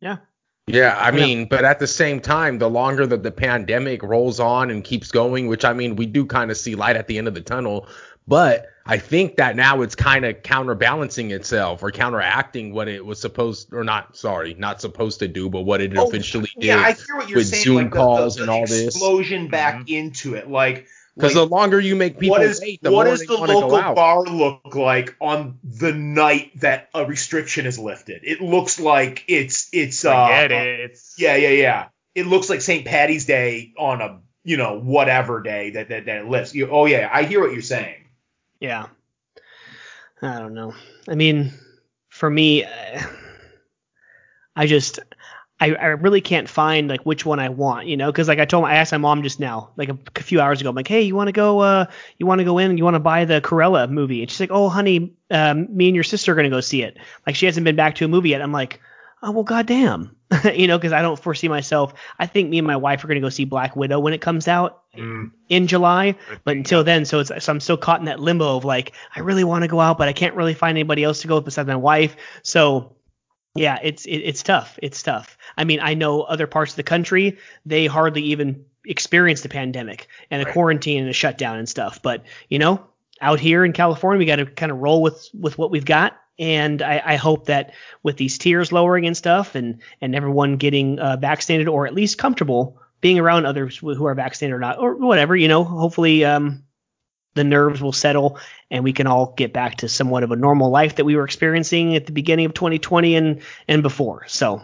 A: Yeah.
D: Yeah, I mean, but at the same time, the longer that the pandemic rolls on and keeps going, which I mean, we do kind of see light at the end of the tunnel, but I think that now it's kind of counterbalancing itself or counteracting what it was supposed or not sorry, not supposed to do, but what it oh, eventually
B: yeah, did. Yeah, I hear what you're with saying. Zoom like calls the, the, the and all this explosion back mm-hmm. into it, like
D: because like, the longer you make people
B: what is,
D: wait,
B: the what does the local bar look like on the night that a restriction is lifted? It looks like it's it's uh,
C: it. It's
B: yeah yeah yeah. It looks like St. Patty's Day on a you know whatever day that that, that it lifts. You, oh yeah, I hear what you're saying.
A: Yeah. I don't know. I mean, for me, I just I, I really can't find like which one I want, you know, because like I told my, I asked my mom just now, like a, a few hours ago, I'm like, hey, you want to go, uh, you want to go in, you want to buy the Cruella movie, and she's like, oh, honey, um, me and your sister are gonna go see it. Like she hasn't been back to a movie yet. I'm like, oh well, goddamn, [LAUGHS] you know, because I don't foresee myself. I think me and my wife are gonna go see Black Widow when it comes out mm. in July, but until then, so it's so I'm still caught in that limbo of like, I really want to go out, but I can't really find anybody else to go with besides my wife, so yeah, it's it, it's tough. It's tough. I mean, I know other parts of the country they hardly even experience the pandemic and the right. quarantine and the shutdown and stuff. But you know, out here in California, we got to kind of roll with with what we've got. And I, I, hope that with these tiers lowering and stuff, and and everyone getting uh, vaccinated or at least comfortable being around others who are vaccinated or not, or whatever, you know, hopefully um, the nerves will settle and we can all get back to somewhat of a normal life that we were experiencing at the beginning of 2020 and and before. So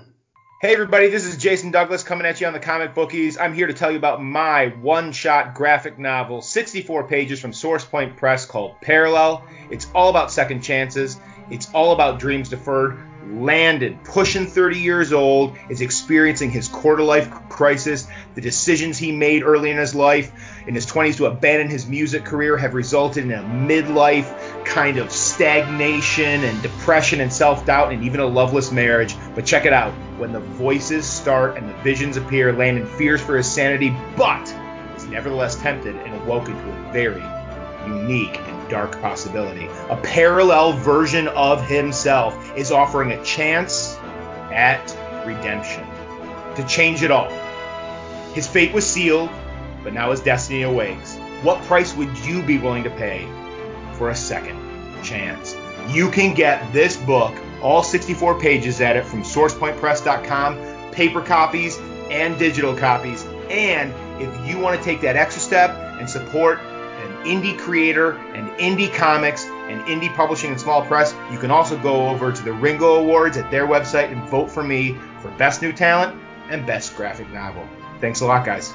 B: Hey everybody, this is Jason Douglas coming at you on the Comic Bookies. I'm here to tell you about my one-shot graphic novel, 64 pages from Source Point Press called Parallel. It's all about second chances. It's all about dreams deferred. Landon, pushing 30 years old, is experiencing his quarter life crisis. The decisions he made early in his life, in his 20s, to abandon his music career have resulted in a midlife kind of stagnation and depression and self doubt and even a loveless marriage. But check it out. When the voices start and the visions appear, Landon fears for his sanity, but is nevertheless tempted and awoken to a very unique dark possibility. A parallel version of himself is offering a chance at redemption to change it all. His fate was sealed, but now his destiny awaits. What price would you be willing to pay for a second chance? You can get this book, all 64 pages at it, from sourcepointpress.com, paper copies and digital copies. And if you want to take that extra step and support indie creator and indie comics and indie publishing and small press, you can also go over to the Ringo Awards at their website and vote for me for Best New Talent and Best Graphic Novel. Thanks a lot, guys.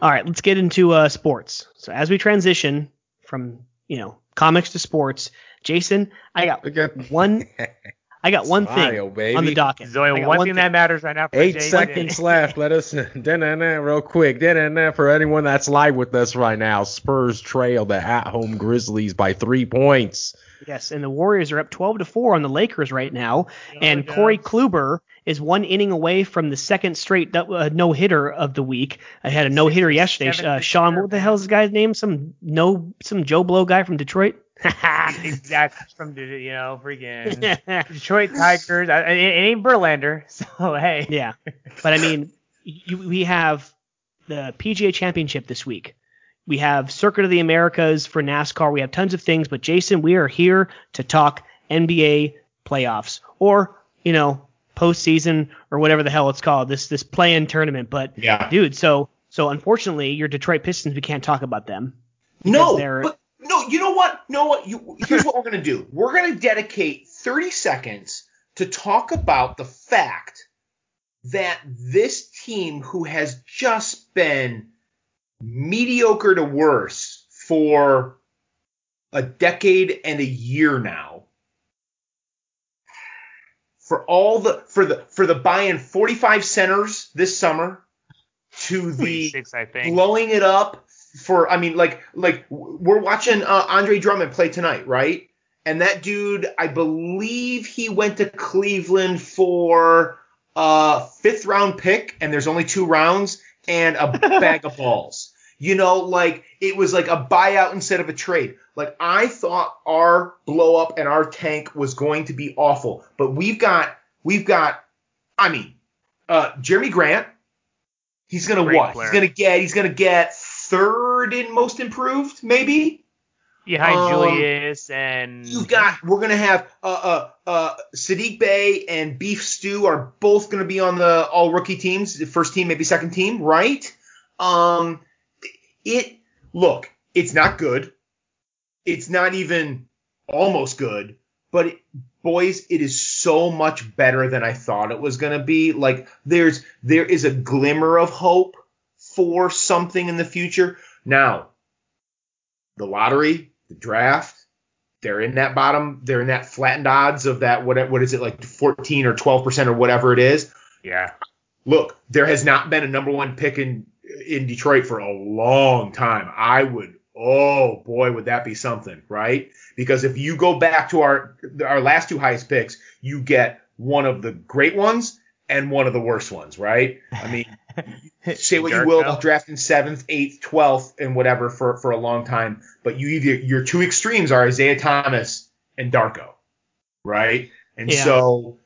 A: All right, let's get into uh, sports. So as we transition from you know comics to sports, Jason, I got one [LAUGHS] I got one Smile, thing baby. on the docket.
C: Zoe, one, one thing, thing, that matters right now.
D: Eight seconds [LAUGHS] left. Let us [LAUGHS] real quick. For anyone that's live with us right now, Spurs trail the at-home Grizzlies by three points.
A: Yes, and the Warriors are up 12 to four on the Lakers right now, oh, and Corey Kluber is one inning away from the second straight uh, no hitter of the week. I had a no hitter yesterday. Uh, Sean, what the hell is the guy's name? Some no, some Joe Blow guy from Detroit. [LAUGHS]
C: exactly from you know freaking [LAUGHS] Detroit Tigers. It ain't Verlander, [LAUGHS] so hey.
A: Yeah, but I mean, you, we have the PGA Championship this week. We have Circuit of the Americas for NASCAR. We have tons of things, but Jason, we are here to talk NBA playoffs or you know postseason or whatever the hell it's called. This this play-in tournament. But
B: yeah,
A: dude. So so unfortunately, your Detroit Pistons, we can't talk about them.
B: No, but no, you know what? You know what? You, here's what we're gonna do. We're gonna dedicate 30 seconds to talk about the fact that this team, who has just been mediocre to worse for a decade and a year now, for all the for the for the buying 45 centers this summer to the blowing it up for I mean like like we're watching uh, Andre Drummond play tonight, right? And that dude, I believe he went to Cleveland for a fifth round pick, and there's only two rounds and a [LAUGHS] bag of balls. You know, like it was like a buyout instead of a trade. Like I thought our blow up and our tank was going to be awful, but we've got we've got I mean, uh, Jerami Grant. He's gonna Great what? Player. He's gonna get he's gonna get third in most improved, maybe.
C: Yeah, hi um, Julius and
B: you've got we're gonna have uh uh uh Saddiq Bey and Beef Stew are both gonna be on the all rookie teams, the first team, maybe second team, right? Um, it look, it's not good. It's not even almost good, but it, boys, it is so much better than I thought it was gonna be. Like there's there is a glimmer of hope for something in the future. Now, the lottery, the draft, they're in that bottom, they're in that flattened odds of that what what is it like 14 or 12 percent or whatever it is.
C: Yeah.
B: Look, there has not been a number one pick in in Detroit for a long time. I would, oh boy, would that be something, right? Because if you go back to our our last two highest picks, you get one of the great ones and one of the worst ones, right? I mean, say what you will about drafting seventh, eighth, twelfth, and whatever for for a long time, but you either your two extremes are Isiah Thomas and Darko, right? And yeah. so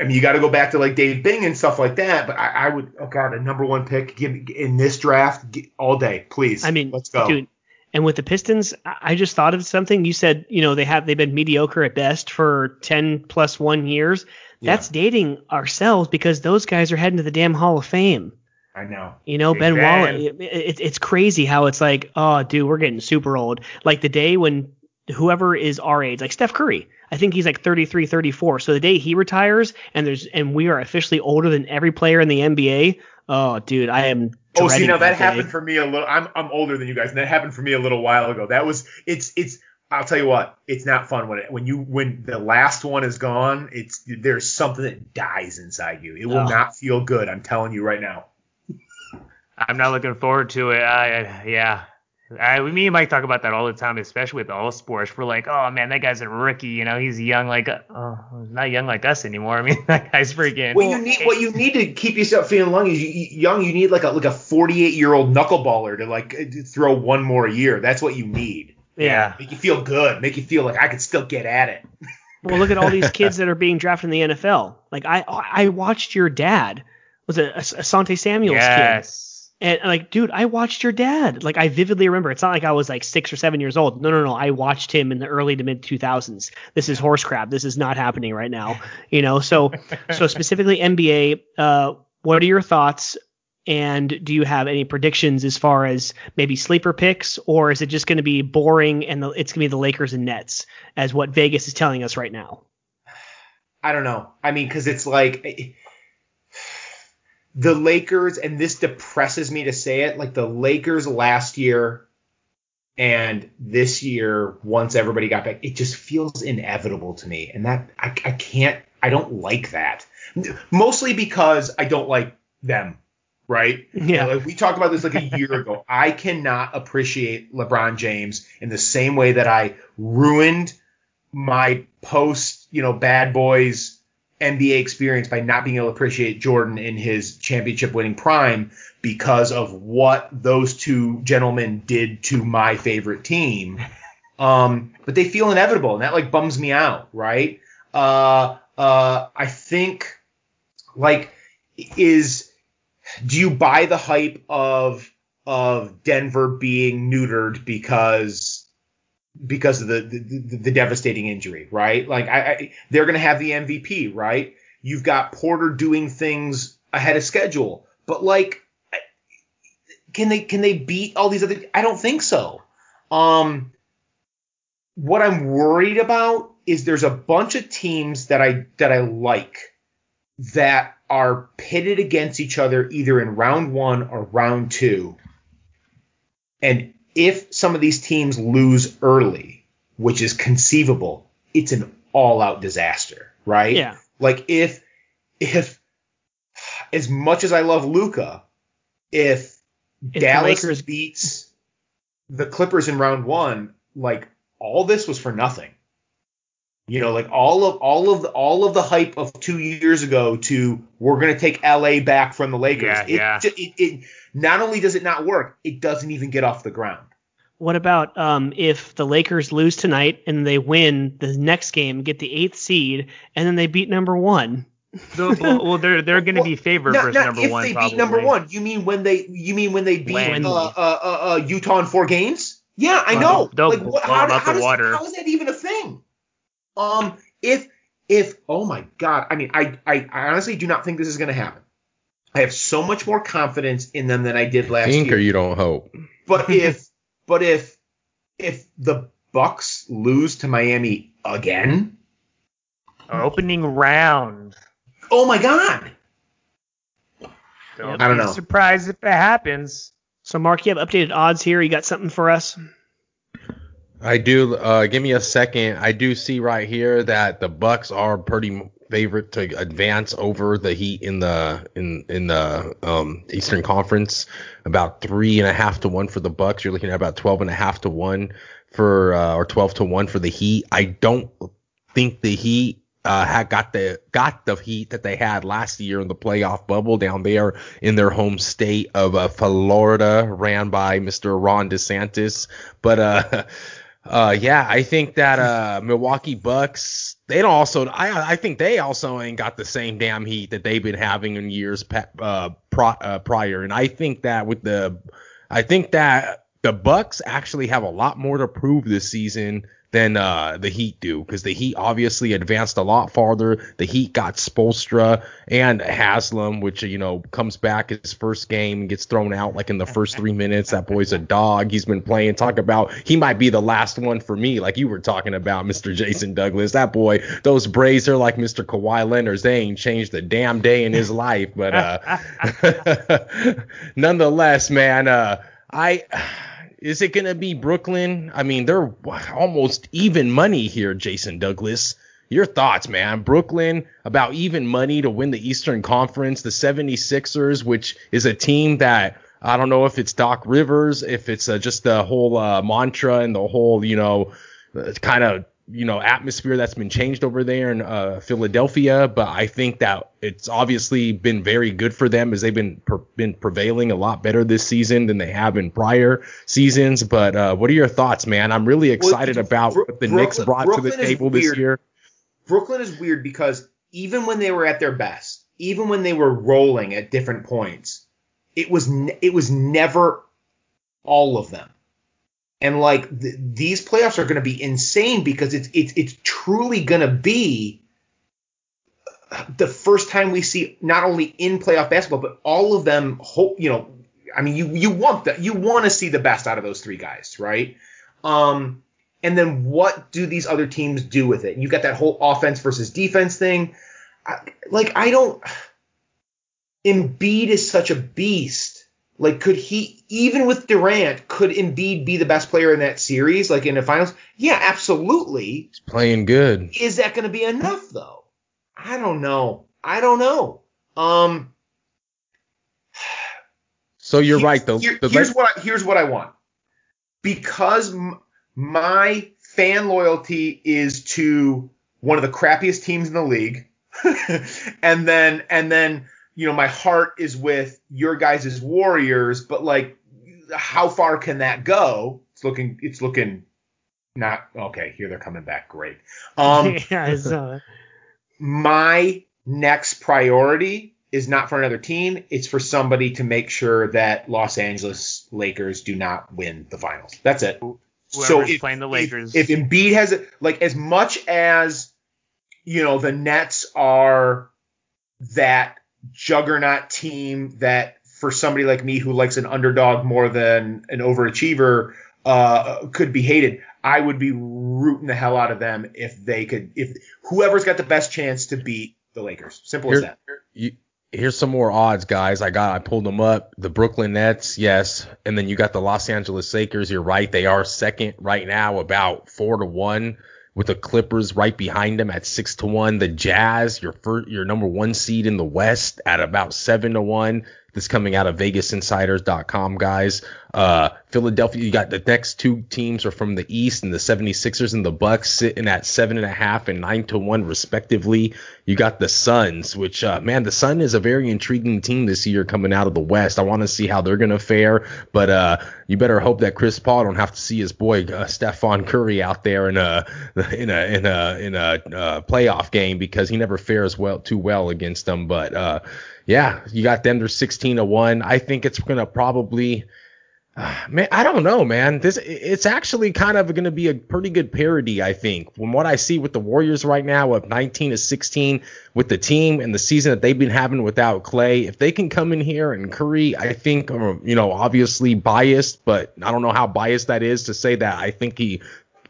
B: I mean, you got to go back to like Dave Bing and stuff like that. But I, I would, oh god, a number one pick give in this draft all day, please.
A: I mean,
B: let's go.
A: Dude, and with the Pistons, I just thought of something. You said, you know, they have they've been mediocre at best for 10 plus one years. That's yeah. dating ourselves because those guys are heading to the damn Hall of Fame.
B: I know.
A: You know, Ben Wallace. It, it, it's crazy how it's like, oh, dude, we're getting super old. Like the day when whoever is our age, like Steph Curry, I think he's like 33, 34. So the day he retires and there's and we are officially older than every player in the NBA, oh, dude, I am.
B: Oh, see, now that, that happened for me a little. I'm I'm older than you guys, and that happened for me a little while ago. That was it's it's. I'll tell you what, it's not fun when it when you when the last one is gone. It's there's something that dies inside you. It will oh. not feel good. I'm telling you right now.
C: I'm not looking forward to it. I, yeah, I, me and Mike talk about that all the time, especially with all sports. We're like, oh man, that guy's a rookie. You know, he's young like, uh, not young like us anymore. [LAUGHS] I mean, that guy's freaking.
B: What you need, what you need to keep yourself feeling young is you, young. You need like a like a 48 year old knuckleballer to like throw one more year. That's what you need.
C: Yeah.
B: Make you feel good. Make you feel like I could still get at it. [LAUGHS]
A: well, look at all these [LAUGHS] kids that are being drafted in the NFL. Like I, I watched your dad was a Asante Samuel's yes. kid and like, dude, I watched your dad. Like, I vividly remember. It's not like I was like six or seven years old. No, no, no. I watched him in the early to mid 2000s. This is horse crap. This is not happening right now. You know. So, [LAUGHS] so specifically NBA. Uh, what are your thoughts? And do you have any predictions as far as maybe sleeper picks, or is it just going to be boring and the, it's going to be the Lakers and Nets as what Vegas is telling us right now?
B: I don't know. I mean, because it's like the Lakers, and this depresses me to say it, like the Lakers last year and this year, once everybody got back, it just feels inevitable to me. And that I, I can't, I don't like that. Mostly because I don't like them, right?
A: Yeah. You know,
B: like we talked about this like a year ago. [LAUGHS] I cannot appreciate LeBron James in the same way that I ruined my post, you know, bad boys NBA experience by not being able to appreciate Jordan in his championship winning prime because of what those two gentlemen did to my favorite team. [LAUGHS] Um, but they feel inevitable, and that like bums me out, right? Uh, uh, I think like is do you buy the hype of of Denver being neutered because because of the the, the devastating injury, right? Like I, I they're going to have the MVP, right? You've got Porter doing things ahead of schedule, but like can they can they beat all these other I don't think so. Um what I'm worried about is there's a bunch of teams that I that I like that are pitted against each other either in round 1 or round 2. And if some of these teams lose early, which is conceivable, it's an all-out disaster, right?
A: Yeah.
B: Like if if as much as I love Luka, if, if Dallas Lakers... beats the Clippers in round one, like all this was for nothing. You know, like all of all of the, all of the hype of two years ago to we're gonna take LA back from the Lakers.
C: Yeah,
B: it,
C: yeah.
B: It, it, not only does it not work, it doesn't even get off the ground.
A: What about um, if the Lakers lose tonight and they win the next game, get the eighth seed, and then they beat number one?
C: well, they're they're going to be favored
B: not,
C: versus
B: not
C: number
B: if
C: one.
B: they
C: probably.
B: beat number one, you mean when they you mean when they beat uh, uh, uh, uh, Utah in four games? Yeah, I know.
C: Don't like, what, how, how, does,
B: how is that even a thing? Um, if if oh my god, I mean, I I, I honestly do not think this is going to happen. I have so much more confidence in them than I did last
D: think
B: year.
D: or you don't hope.
B: But [LAUGHS] if but if if the Bucks lose to Miami again,
C: opening round.
B: Oh my god.
C: Don't I don't know. Surprised if it happens.
A: So, Mark, you have updated odds here. You got something for us?
D: I do. Uh, give me a second. I do see right here that the Bucks are pretty favorite to advance over the Heat in the in in the um, Eastern Conference. About three and a half to one for the Bucks. You're looking at about twelve and a half to one for uh, or twelve to one for the Heat. I don't think the Heat uh, had got the got the heat that they had last year in the playoff bubble down there in their home state of uh, Florida, ran by Mr. Ron DeSantis. But uh, [LAUGHS] Uh, yeah, I think that uh, Milwaukee Bucks they don't also I I think they also ain't got the same damn heat that they've been having in years uh, pro, uh, prior, and I think that with the I think that the Bucks actually have a lot more to prove this season than uh, the Heat do because the Heat obviously advanced a lot farther. The Heat got Spoelstra and Haslem, which you know comes back his first game and gets thrown out like in the first three minutes. That boy's a dog. He's been playing. Talk about he might be the last one for me, like you were talking about, Mr. Jason Douglas. That boy, those Braves are like Mr. Kawhi Leonard. They ain't changed a damn day in his life, but uh, [LAUGHS] nonetheless, man, uh, I is it going to be Brooklyn? I mean, they're almost even money here, Jason Douglas. Your thoughts, man. Brooklyn about even money to win the Eastern Conference. The 76ers, which is a team that I don't know if it's Doc Rivers, if it's uh, just the whole uh, mantra and the whole, you know, uh, kind of you know atmosphere that's been changed over there in uh, Philadelphia, but I think that it's obviously been very good for them as they've been per- been prevailing a lot better this season than they have in prior seasons. But uh, what are your thoughts, man? I'm really excited well, about Bro- what the Brooklyn, Knicks brought Brooklyn to the table this year.
B: Brooklyn is weird because even when they were at their best, even when they were rolling at different points, it was ne- it was never all of them. And like th- these playoffs are going to be insane because it's it's it's truly going to be the first time we see not only in playoff basketball but all of them hope you know I mean you you want that you want to see the best out of those three guys right? Um and then what do these other teams do with it? You've got that whole offense versus defense thing. I, like I don't Embiid is such a beast like, could he, even with Durant, could Embiid be the best player in that series, like in the finals? Yeah, absolutely.
D: He's playing good.
B: Is that going to be enough, though? I don't know. I don't know. Um.
D: So you're right, though.
B: Here, here's what I, here's what I want. Because m- my fan loyalty is to one of the crappiest teams in the league, [LAUGHS] and then and then you know, my heart is with your guys' Warriors, but like, how far can that go? It's looking, it's looking not okay. Here they're coming back. Great. Um, [LAUGHS] yeah, my next priority is not for another team. It's for somebody to make sure that Los Angeles Lakers do not win the finals. That's it. Whoever's
C: so if, playing the Lakers,
B: if, if Embiid has it, like as much as you know, the Nets are that juggernaut team that for somebody like me who likes an underdog more than an overachiever uh, could be hated. I would be rooting the hell out of them if they could, if whoever's got the best chance to beat the Lakers. Simple Here, as that.
D: You, here's some more odds, guys. I got, I pulled them up. The Brooklyn Nets, yes, and then you got the Los Angeles Lakers. You're right, they are second right now, about four to one with the Clippers right behind them at six to one. The Jazz, your first, your number one seed in the West at about seven to one. This coming out of VegasInsiders.com, guys. Uh, Philadelphia, you got the next two teams are from the East, and the 76ers and the Bucks sitting at seven and a half and nine to one, respectively. You got the Suns, which, uh, man, the Sun is a very intriguing team this year coming out of the West. I want to see how they're going to fare, but uh, you better hope that Chris Paul don't have to see his boy uh, Stephen Curry out there in a in a in a in a uh, playoff game because he never fares well too well against them. But uh, yeah, you got them. They're 16 to one. I think it's gonna probably. [SIGHS] Man, I don't know, man. This it's actually kind of going to be a pretty good parody, I think. From what I see with the Warriors right now, of 19 to 16 with the team and the season that they've been having without Clay, if they can come in here and Curry, I think, um, you know, obviously biased, but I don't know how biased that is to say that I think he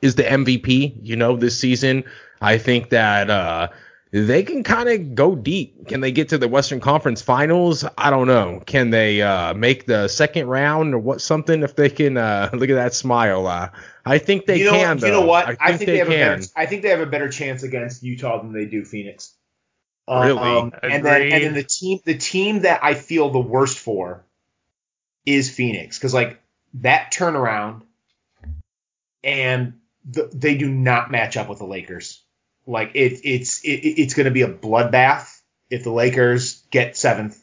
D: is the MVP, you know, this season. I think that uh, they can kind of go deep. Can they get to the Western Conference Finals? I don't know. Can they uh, make the second round or what something if they can? Uh, [LAUGHS] look at that smile. Uh, I think they
B: you know,
D: can.
B: You know what? I think, I think they, they, have can. a better. I think they have a better chance against Utah than they do Phoenix.
D: Really? Um,
B: and then and then the team the team that I feel the worst for is Phoenix because like that turnaround and the, they do not match up with the Lakers. Like it, it's it, it's going to be a bloodbath if the Lakers get seventh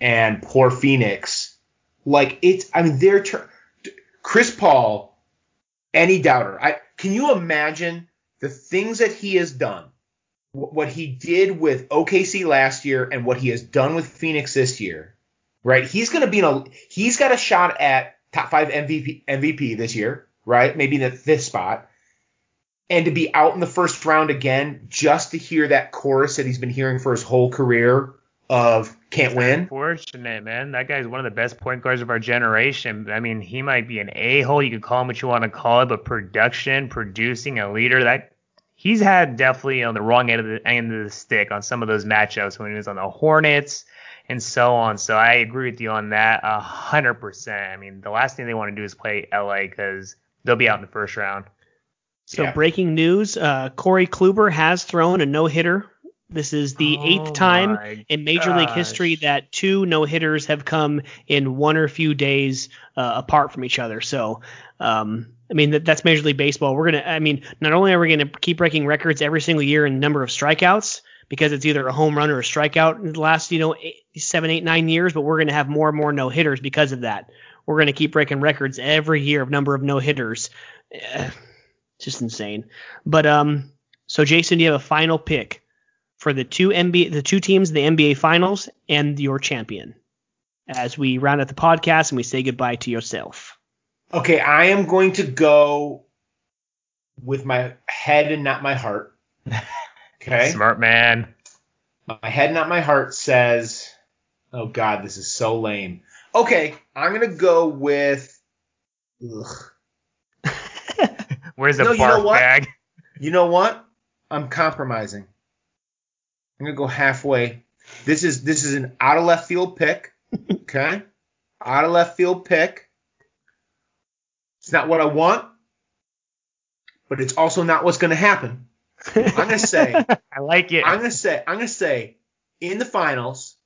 B: and poor Phoenix. Like it's, I mean, they're Chris Paul. Any doubter? I can you imagine the things that he has done, what he did with OKC last year, and what he has done with Phoenix this year. Right? He's going to be in a. He's got a shot at top five MVP MVP this year. Right? Maybe in the fifth spot and to be out in the first round again just to hear that chorus that he's been hearing for his whole career of can't win.
C: Fortunate, man. That guy's one of the best point guards of our generation. I mean, he might be an a-hole. You could call him what you want to call it, but production, producing, a leader, that he's had definitely on the wrong end of the end of the stick on some of those matchups when he was on the Hornets and so on. So I agree with you on that a hundred percent. I mean, the last thing they want to do is play LA because they'll be out in the first round.
A: So yeah. breaking news: uh, Corey Kluber has thrown a no hitter. This is the oh eighth time in Major gosh. League history that two no hitters have come in one or few days uh, apart from each other. So, um, I mean, that, that's Major League Baseball. We're gonna, I mean, not only are we gonna keep breaking records every single year in number of strikeouts because it's either a home run or a strikeout in the last, you know, eight, seven, eight, nine years, but we're gonna have more and more no hitters because of that. We're gonna keep breaking records every year of number of no hitters. Just insane. But um, so Jason, do you have a final pick for the two NBA, the two teams in the NBA Finals, and your champion? As we round out the podcast and we say goodbye to yourself.
B: Okay, I am going to go with my head and not my heart. [LAUGHS] Okay.
C: Smart man.
B: My head, and not my heart says, "Oh God, this is so lame." Okay, I'm gonna go with. Ugh,
C: Where's the no, barf you know what? bag?
B: You know what? I'm compromising. I'm gonna go halfway. This is this is an out of left field pick. Okay, out of left field pick. It's not what I want, but it's also not what's gonna happen. I'm gonna say. [LAUGHS]
C: I like it.
B: I'm gonna say. I'm gonna say in the finals.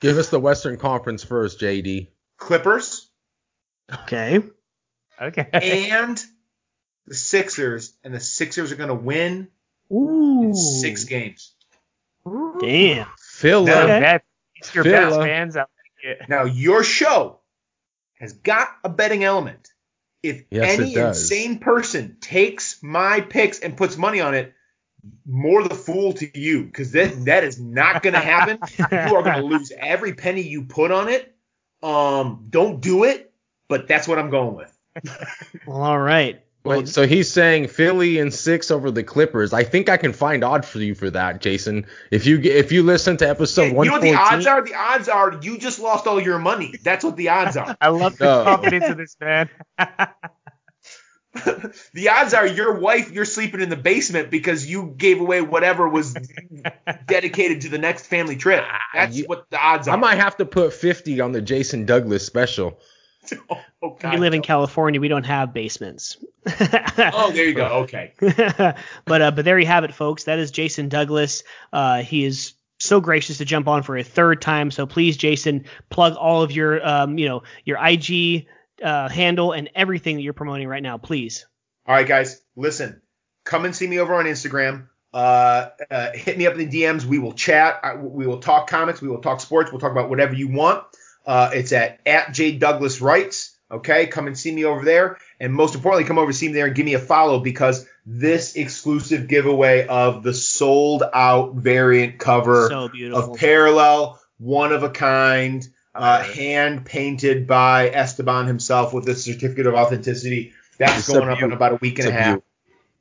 D: Give us the Western Conference first, JD.
B: Clippers.
A: Okay.
C: Okay. [LAUGHS]
B: And the Sixers, and the Sixers are going to win
A: Ooh.
B: six games.
A: Damn.
D: Phil,
C: now, okay. your best fans
B: out Now your show has got a betting element. If yes, any insane person takes my picks and puts money on it, more the fool to you, because that that is not going to happen. [LAUGHS] you are going to lose every penny you put on it. Um, don't do it, but that's what I'm going with
A: well, [LAUGHS] all right.
D: Wait, so he's saying Philly and six over the Clippers. I think I can find odds for you for that, Jason. If you if you listen to episode one,
B: you know what the odds are? The odds are you just lost all your money. That's what the odds are. [LAUGHS]
C: I love the oh. confidence of this man. [LAUGHS]
B: the odds are your wife, you're sleeping in the basement because you gave away whatever was dedicated to the next family trip. Ah, That's you, what the odds are.
D: I might have to put 50 on the Jason Douglas special. [LAUGHS]
A: Oh, God, we live no. in California. We don't have basements. [LAUGHS]
B: oh, there you go. Okay. [LAUGHS]
A: but uh, but there you have it, folks. That is Jason Douglas. Uh, he is so gracious to jump on for a third time. So please, Jason, plug all of your um, you know your IG uh, handle and everything that you're promoting right now, please.
B: All right, guys. Listen, come and see me over on Instagram. Uh, uh, hit me up in the DMs. We will chat. I, we will talk comics. We will talk sports. We'll talk about whatever you want. Uh, it's at at J Douglas Writes. Okay, come and see me over there, and most importantly, come over see me there and give me a follow because this exclusive giveaway of the sold out variant cover
A: so
B: of Parallel, one of a kind, uh, hand painted by Esteban himself with a certificate of authenticity. That's it's going up in about a week and it's a half.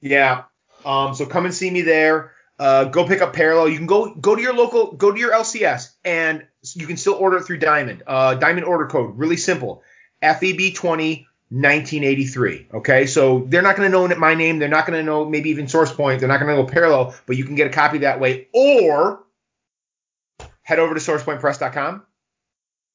B: Yeah. Um, so come and see me there. Uh, go pick up Parallel. You can go go to your local, go to your LCS, and you can still order it through Diamond. Uh, Diamond order code, really simple. FEB20 1983. Okay, so they're not going to know my name. They're not going to know maybe even source point. They're not going to know parallel, but you can get a copy that way. Or head over to sourcepointpress.com.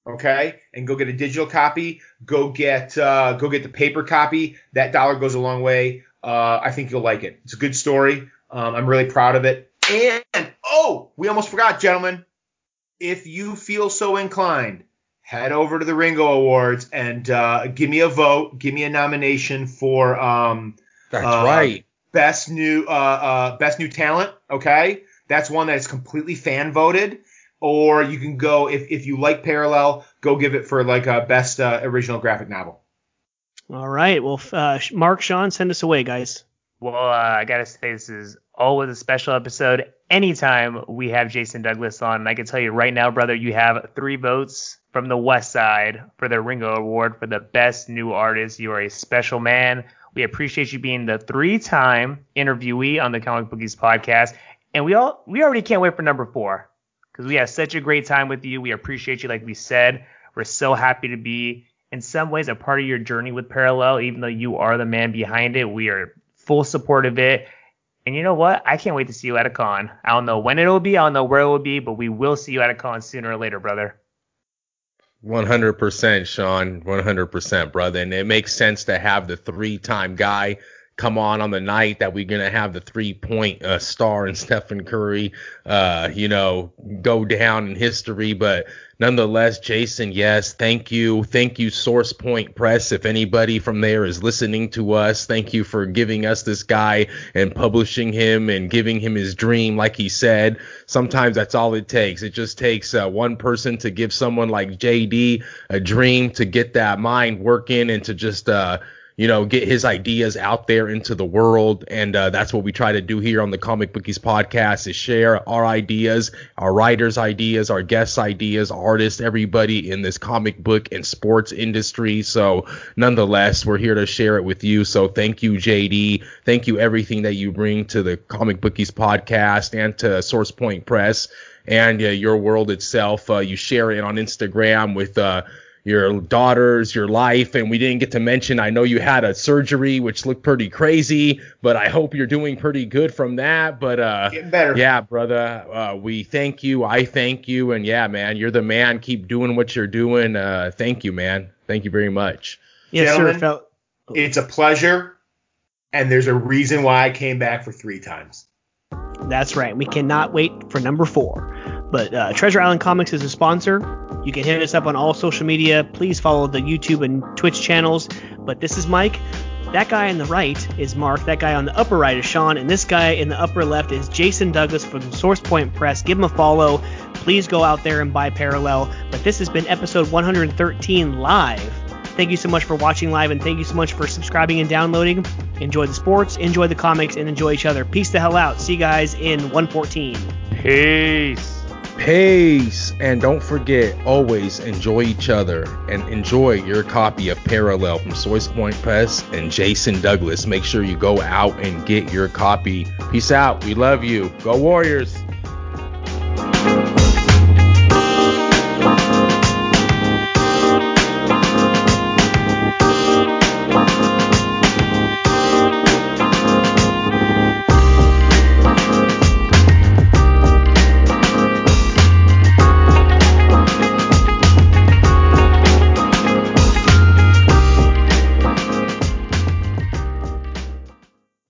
B: Okay, and go get a digital copy. Go get uh, go get the paper copy. That dollar goes a long way. Uh, I think you'll like it. It's a good story. Um, I'm really proud of it. And oh, we almost forgot, gentlemen. If you feel so inclined, head over to the Ringo Awards and uh, give me a vote, give me a nomination for um,
D: that's uh, right,
B: best new uh, uh, best new talent. Okay, that's one that is completely fan voted. Or you can go if if you like Parallel, go give it for like a best uh, original graphic novel.
A: All right, well, uh, Mark, Sean, send us away, guys.
C: Well, I gotta say this is always a special episode. Anytime we have Jason Douglas on, and I can tell you right now, brother, you have three votes from the West Side for the Ringo Award for the Best New Artist. You are a special man. We appreciate you being the three-time interviewee on the Comic Bookies podcast, and we all we already can't wait for number four because we had such a great time with you. We appreciate you, like we said. We're so happy to be in some ways a part of your journey with Parallel, even though you are the man behind it. We are full support of it. And you know what? I can't wait to see you at a con. I don't know when it'll be, I don't know where it will be, but we will see you at a con sooner or later, brother.
D: 100% Sean, 100% brother. And it makes sense to have the three-time guy come on on the night that we're gonna have the three point uh, star and Stephen Curry, uh, you know, go down in history. But nonetheless, Jason, yes, thank you, thank you, Source Point Press. If anybody from there is listening to us, thank you for giving us this guy and publishing him and giving him his dream. Like he said, sometimes that's all it takes. It just takes uh, one person to give someone like JD a dream to get that mind working and to just uh you know, get his ideas out there into the world. And uh, that's what we try to do here on the Comic Bookies podcast is share our ideas, our writers' ideas, our guests' ideas, artists, everybody in this comic book and sports industry. So nonetheless, we're here to share it with you. So thank you, JD. Thank you everything that you bring to the Comic Bookies podcast and to Source Point Press and uh, your world itself. Uh, you share it on Instagram with uh, your daughters, your life, and we didn't get to mention. I know you had a surgery which looked pretty crazy, but I hope you're doing pretty good from that. But uh,
B: Getting better.
D: yeah, brother, uh, we thank you. I thank you, and yeah, man, you're the man. Keep doing what you're doing. Uh, thank you, man. Thank you very much.
B: Yes, Gentlemen, sir. It's a pleasure, and there's a reason why I came back for three times.
A: That's right. We cannot wait for number four. But uh, Treasure Island Comics is a sponsor. You can hit us up on all social media. Please follow the YouTube and Twitch channels. But this is Mike. That guy on the right is Mark. That guy on the upper right is Sean. And this guy in the upper left is Jason Douglas from Source Point Press. Give him a follow. Please go out there and buy Parallel. But this has been episode 113 live. Thank you so much for watching live and thank you so much for subscribing and downloading. Enjoy the sports, enjoy the comics, and enjoy each other. Peace the hell out. See you guys in 114.
C: Peace.
D: Peace. And don't forget, always enjoy each other and enjoy your copy of Parallel from Source Point Press and Jason Douglas. Make sure you go out and get your copy. Peace out. We love you. Go Warriors.